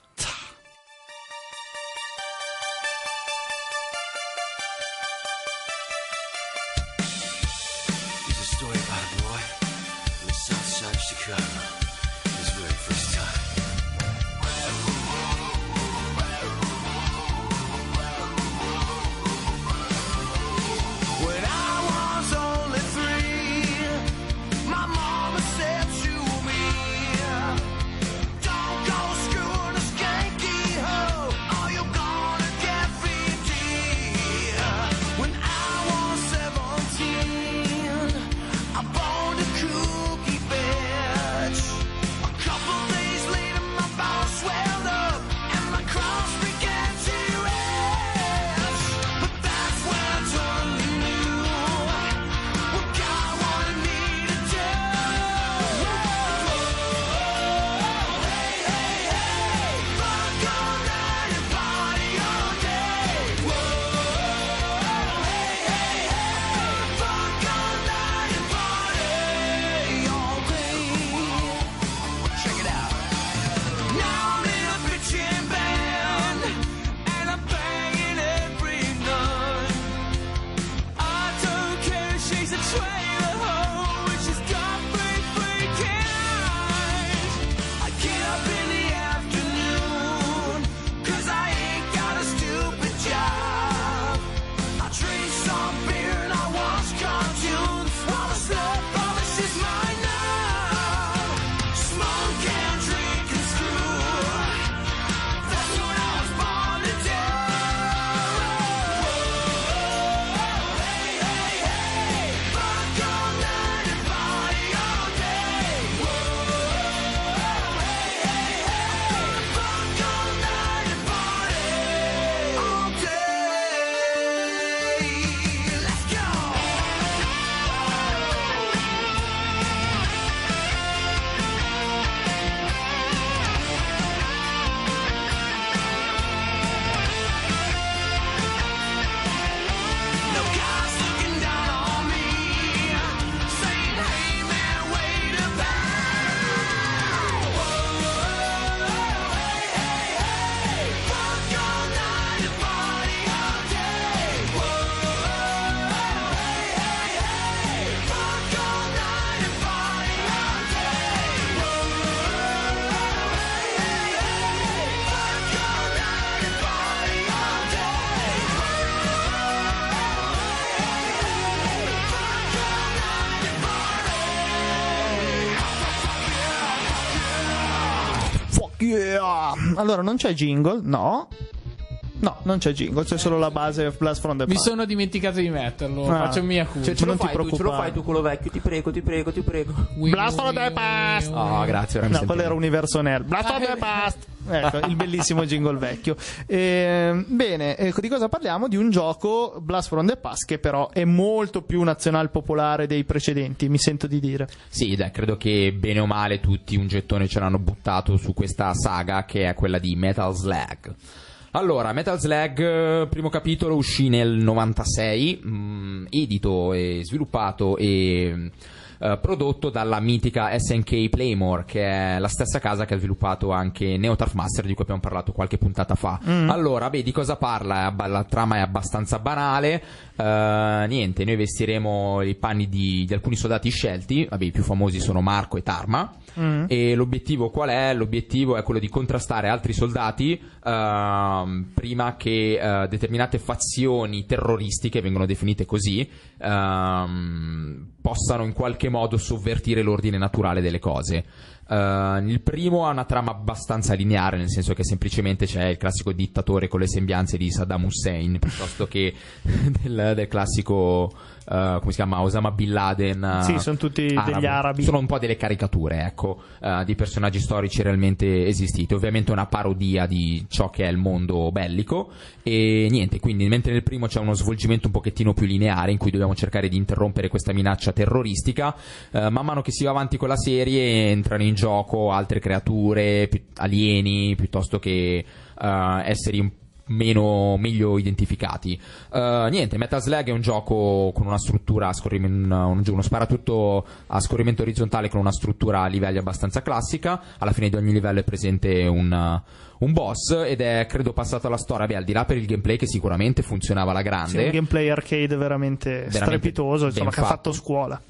Allora non c'è jingle? No. No, non c'è jingle, c'è solo la base Blast from the Mi Past. sono dimenticato di metterlo. Ah. Faccio mia culpa. Cioè, ce lo Non ti fai tu, ce lo fai tu quello vecchio, ti prego, ti prego, ti prego. Blast from the Past! Oh, grazie, mi No, quello era Universo Nerd. Blast from the Past! Ecco, il bellissimo jingle vecchio. Ehm, bene, ecco, di cosa parliamo? Di un gioco, Blast from the Past, che però è molto più nazional popolare dei precedenti, mi sento di dire. Sì, dai, credo che bene o male tutti un gettone ce l'hanno buttato su questa saga che è quella di Metal Slug. Allora, Metal Slug, eh, primo capitolo, uscì nel 96, mh, edito e sviluppato e eh, prodotto dalla mitica SNK Playmore, che è la stessa casa che ha sviluppato anche Neo Master, di cui abbiamo parlato qualche puntata fa. Allora, beh, di cosa parla? La trama è abbastanza banale. eh, niente, noi vestiremo i panni di, di alcuni soldati scelti. Vabbè, i più famosi sono Marco e Tarma. E l'obiettivo qual è? L'obiettivo è quello di contrastare altri soldati ehm, prima che eh, determinate fazioni terroristiche, vengono definite così, ehm, possano in qualche modo sovvertire l'ordine naturale delle cose. Uh, il primo ha una trama abbastanza lineare, nel senso che semplicemente c'è il classico dittatore con le sembianze di Saddam Hussein, piuttosto che [LAUGHS] del, del classico, uh, come si chiama, Osama Bin Laden. Sì, sono tutti arabo. degli arabi. Sono un po' delle caricature, ecco, uh, di personaggi storici realmente esistiti. Ovviamente una parodia di ciò che è il mondo bellico. E niente, quindi mentre nel primo c'è uno svolgimento un pochettino più lineare in cui dobbiamo cercare di interrompere questa minaccia terroristica, uh, man mano che si va avanti con la serie entrano in gioco altre creature, alieni, piuttosto che esseri un meno meglio identificati. Uh, niente, Metal Slug è un gioco con una struttura a scorrimento, un, uno sparatutto a scorrimento orizzontale con una struttura a livelli abbastanza classica. Alla fine di ogni livello è presente un, un boss ed è credo passato alla storia. Beh, al di là per il gameplay che sicuramente funzionava alla Sì, grande. un gameplay arcade veramente, Veramente strepitoso, insomma, che ha fatto. fatto scuola.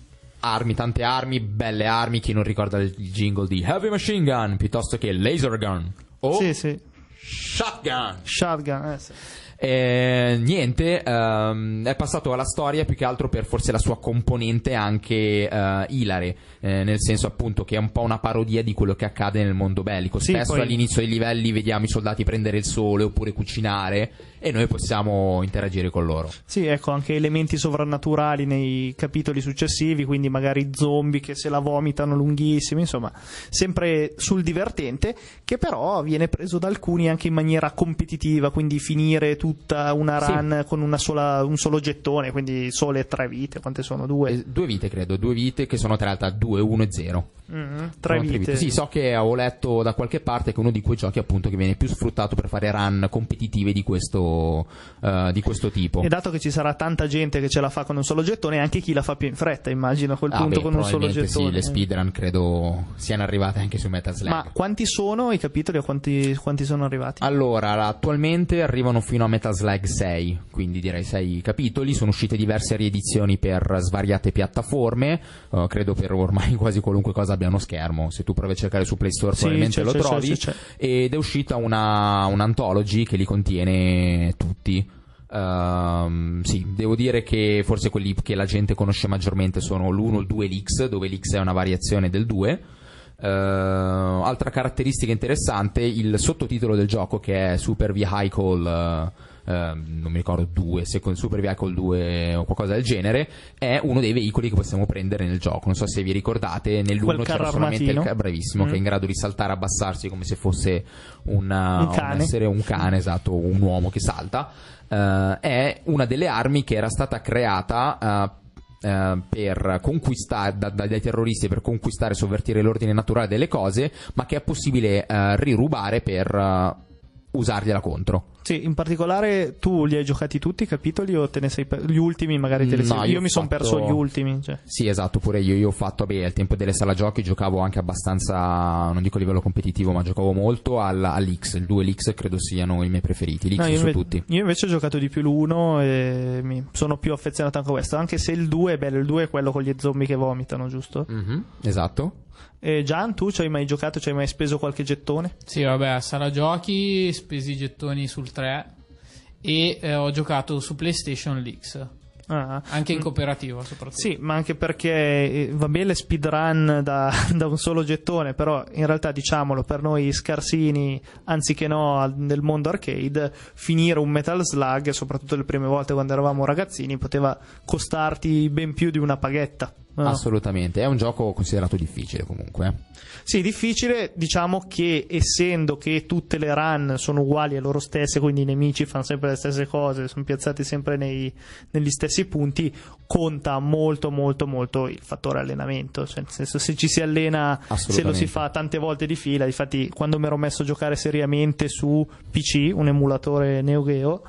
armi, tante armi, belle armi. Chi non ricorda il jingle di Heavy Machine Gun piuttosto che Laser Gun o Sì, sì. Shotgun. Shotgun, eh, sì. Eh, niente, ehm, è passato alla storia più che altro per forse la sua componente anche eh, ilare, eh, nel senso appunto che è un po' una parodia di quello che accade nel mondo bellico. Sì, Spesso poi- all'inizio dei livelli vediamo i soldati prendere il sole oppure cucinare e noi possiamo interagire con loro. Sì, ecco, anche elementi sovrannaturali nei capitoli successivi, quindi magari zombie che se la vomitano lunghissimi, insomma, sempre sul divertente, che però viene preso da alcuni anche in maniera competitiva, quindi finire tutta una Sì. run con una sola, un solo gettone, quindi sole tre vite, quante sono? Due? Eh, due vite credo, due vite che sono tra l'altro 2, 1 e 0. Mhm, tre Sono vite. Sì, so che avevo letto da qualche parte che è uno di quei giochi appunto che viene più sfruttato per fare run competitive di questo, eh, di questo tipo. E dato che ci sarà tanta gente che ce la fa con un solo gettone, anche chi la fa più in fretta, immagino a quel Ah, punto beh, con un solo gettone. Sì, le speedrun credo siano arrivate anche su Metal Slug. Ma quanti sono i capitoli o quanti, quanti sono arrivati? Allora, attualmente arrivano fino a Metal Slug 6, quindi direi 6 capitoli. Sono uscite diverse riedizioni per svariate piattaforme. eh, credo per ormai quasi qualunque cosa abbia uno schermo. Se tu provi a cercare su Play Store, Sì, probabilmente lo trovi. Ed è uscita una, un'anthology che li contiene tutti. Ehm, sì, devo dire che forse quelli che la gente conosce maggiormente sono l'1 e il 2 l'X, dove l'X è una variazione del 2. Eh, altra caratteristica interessante, il sottotitolo del gioco che è Super Vehicle, eh, eh, non mi ricordo 2, Second Super Vehicle 2 o qualcosa del genere, è uno dei veicoli che possiamo prendere nel gioco. Non so se vi ricordate, nell'1 c'era solamente il ca- bravissimo, Mm. che è in grado di saltare, abbassarsi come se fosse una- Un cane. essere un cane, esatto, un uomo che salta. Eh, è una delle armi che era stata creata. eh, eh, per conquistare da- da- dai terroristi per conquistare e sovvertire l'ordine naturale delle cose, ma che è possibile rirubare per usargliela contro. Sì, in particolare tu li hai giocati tutti i capitoli o te ne sei per... gli ultimi magari te li No, sei... io Io, mi sono fatto- perso gli ultimi. Cioè. Sì, esatto, pure io. Io ho fatto, beh, al tempo delle sala giochi giocavo anche abbastanza, non dico a livello competitivo, ma giocavo molto al- all'X. Il 2 e l'X credo siano i miei preferiti. L'X No, su inve- tutti. io invece ho giocato di più l'1 e mi sono più affezionato anche a questo. Anche se il 2 è bello, il 2 è quello con gli zombie che vomitano, giusto? Mhm, esatto. E Gian, tu ci hai mai giocato? Ci hai mai speso qualche gettone? Sì, vabbè, a sala giochi, spesi i gettoni sul 3 e eh, ho giocato su PlayStation l'X, Ah. anche in cooperativa soprattutto. Sì, ma anche perché eh, va bene speedrun da, [LAUGHS] da un solo gettone, però in realtà diciamolo, per noi scarsini, anziché no nel mondo arcade, finire un Metal Slug, soprattutto le prime volte quando eravamo ragazzini, poteva costarti ben più di una paghetta. No? Assolutamente. È un gioco considerato difficile comunque. eh. Sì, difficile, diciamo che essendo che tutte le run sono uguali a loro stesse, quindi i nemici fanno sempre le stesse cose, sono piazzati sempre nei- negli stessi punti, conta molto molto molto il fattore allenamento, cioè nel senso se ci si allena, se lo si fa tante volte di fila, infatti quando mi ero messo a giocare seriamente su PC, un emulatore Neo Geo,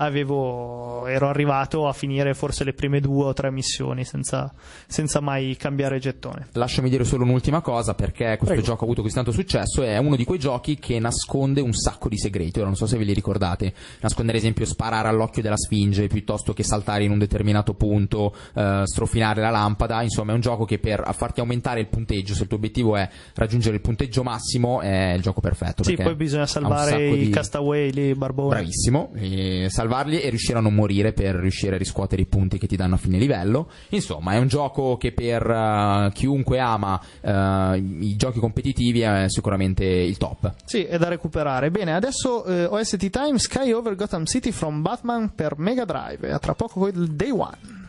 avevo, ero arrivato a finire forse le prime due o tre missioni senza, senza mai cambiare gettone. Lasciami dire solo un'ultima cosa perché questo Prego. gioco ha avuto così tanto successo è uno di quei giochi che nasconde un sacco di segreti. Ora non so se ve li ricordate. Nasconde ad esempio sparare all'occhio della sfinge piuttosto che saltare in un determinato punto, eh, strofinare la lampada. Insomma, è un gioco che per farti aumentare il punteggio, se il tuo obiettivo è raggiungere il punteggio massimo, è il gioco perfetto. Sì, poi bisogna salvare i di- castaway lì, barboni. Bravissimo, e salvare salvarli e riuscire a non morire per riuscire a riscuotere i punti che ti danno a fine livello. Insomma, è un gioco che per eh, chiunque ama eh, i giochi competitivi è sicuramente il top. Sì, è da recuperare. Bene, adesso eh, OST Time Sky Over Gotham City from Batman per Mega Drive. A tra poco con il Day One.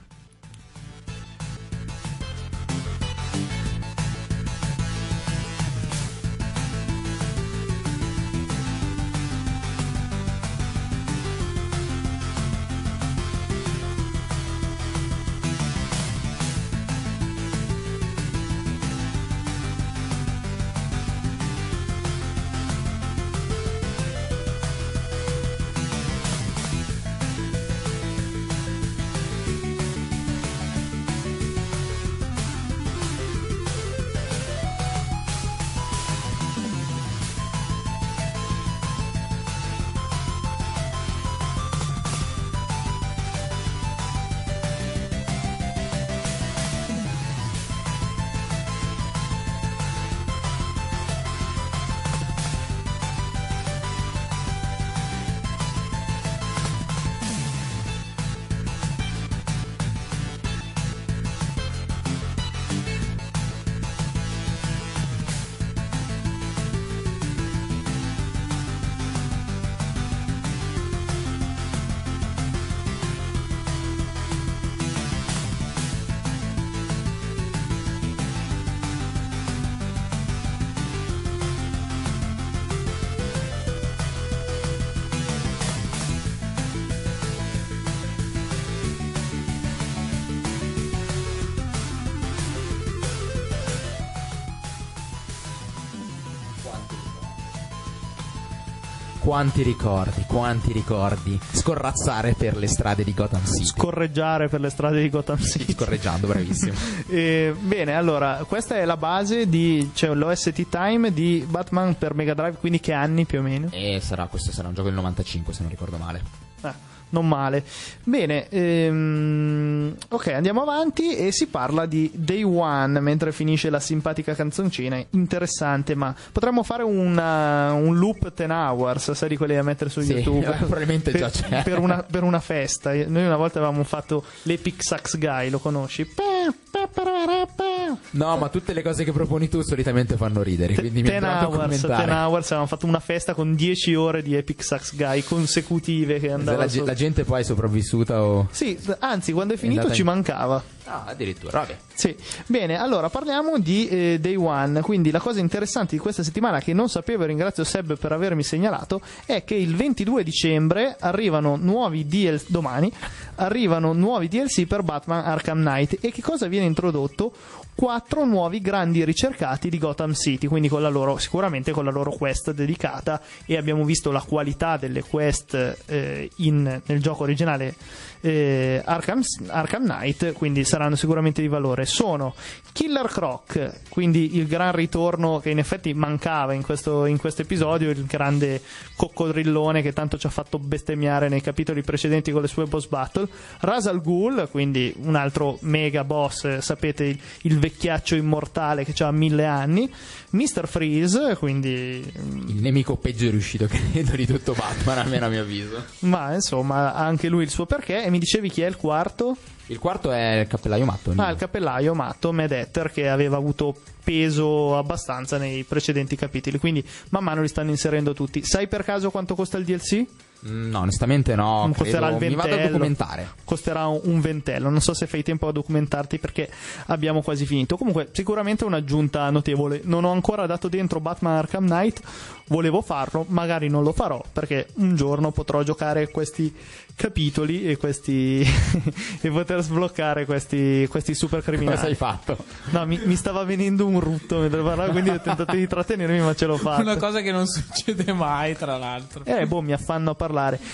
Quanti ricordi, quanti ricordi. Scorrazzare per le strade di Gotham City. Scorreggiare per le strade di Gotham City. Scorreggiando, bravissimo. [LAUGHS] Eh, bene, allora, questa è la base di cioè, l'OST Time di Batman per Mega Drive, quindi che anni più o meno? E sarà, questo sarà un gioco del 95 se non ricordo male. Ah, non male. Bene, ehm, ok, andiamo avanti e si parla di Day One mentre finisce la simpatica canzoncina. Interessante, ma potremmo fare una- un loop 10 hours, sai di quelli da mettere su Sì, YouTube? [LAUGHS] probabilmente per, già c'è. Per una, per una festa. Noi una volta avevamo fatto l'Epic Sax Guy, lo conosci? No, ma tutte le cose che proponi tu solitamente fanno ridere, quindi mi 10 andrò a hours, 10 commentare. hours, avevamo fatto una festa con 10 ore di Epic Sax Guy consecutive che andava la, su- la gente poi è sopravvissuta o... Sì, anzi, quando è finito andata ci in- mancava. Ah, addirittura, vabbè. Sì, bene, allora parliamo di eh, Day One, quindi la cosa interessante di questa settimana che non sapevo e ringrazio Seb per avermi segnalato è che il 22 dicembre arrivano nuovi DLC, domani arrivano nuovi DLC per Batman Arkham Knight e che cosa viene introdotto? Quattro nuovi grandi ricercati di Gotham City, quindi con loro, sicuramente con la loro quest dedicata e abbiamo visto la qualità delle quest eh, in- nel gioco originale eh, Arkham, Arkham Knight, quindi saranno sicuramente di valore. Sono Killer Croc, quindi il gran ritorno che in effetti mancava in questo, in questo episodio, il grande coccodrillone che tanto ci ha fatto bestemmiare nei capitoli precedenti con le sue boss battle. Rasal Ghul, quindi un altro mega boss, sapete, il, vecchiaccio immortale che ha mille anni. Mr. Freeze, quindi Il nemico peggio riuscito [LAUGHS] credo di tutto Batman, almeno a mio avviso. ma insomma anche lui il suo perché. Mi dicevi chi è il quarto? Il quarto è il cappellaio matto. Ah, il cappellaio matto Mad Hatter che aveva avuto peso abbastanza nei precedenti capitoli, quindi man mano li stanno inserendo tutti. Sai per caso quanto costa il DLC? No, onestamente no, costerà credo- il mi vado a ventello. documentare. Costerà un un ventello, non so se fai tempo a documentarti perché abbiamo quasi finito. Comunque, sicuramente un'aggiunta notevole. Non ho ancora dato dentro Batman Arkham Knight, volevo farlo, magari non lo farò perché un giorno potrò giocare questi capitoli e questi [LAUGHS] e poter sbloccare questi, questi super criminali. Cosa hai fatto? No, mi, mi stava venendo un rutto mentre parlavo, quindi ho tentato di trattenermi, ma ce l'ho fatta. Una cosa che non succede mai, tra l'altro. Eh, boh, mi affanno a parlare.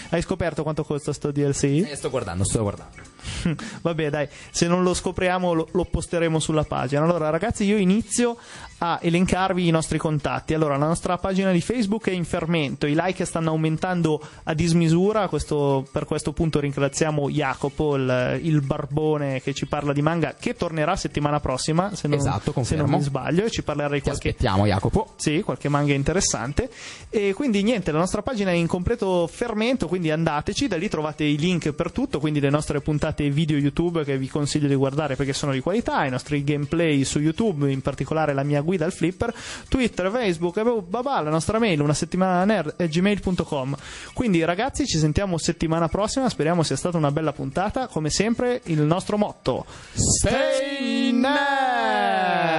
Hai scoperto quanto costa sto DLC? Eh, sto guardando, sto guardando. [LAUGHS] Vabbè, dai, se non lo scopriamo lo, lo posteremo sulla pagina. Allora, ragazzi, io inizio a elencarvi i nostri contatti. Allora, la nostra pagina di Facebook è in fermento, i like stanno aumentando a dismisura. Questo- per questo punto ringraziamo Jacopo, il, il barbone che ci parla di manga, che tornerà settimana prossima, se non, Esatto, se non mi sbaglio, e ci parlerà di qualche aspettiamo, Jacopo. sì, qualche manga interessante. E quindi niente, la nostra pagina è in completo intermento, quindi andateci, da lì trovate i link per tutto, quindi le nostre puntate video YouTube che vi consiglio di guardare perché sono di qualità, i nostri gameplay su YouTube, in particolare la mia guida al flipper, Twitter, Facebook, e boh, babà, la nostra mail, una settimana nerd, è gmail.com. Quindi ragazzi ci sentiamo settimana prossima, speriamo sia stata una bella puntata, come sempre il nostro motto. Stay nerd!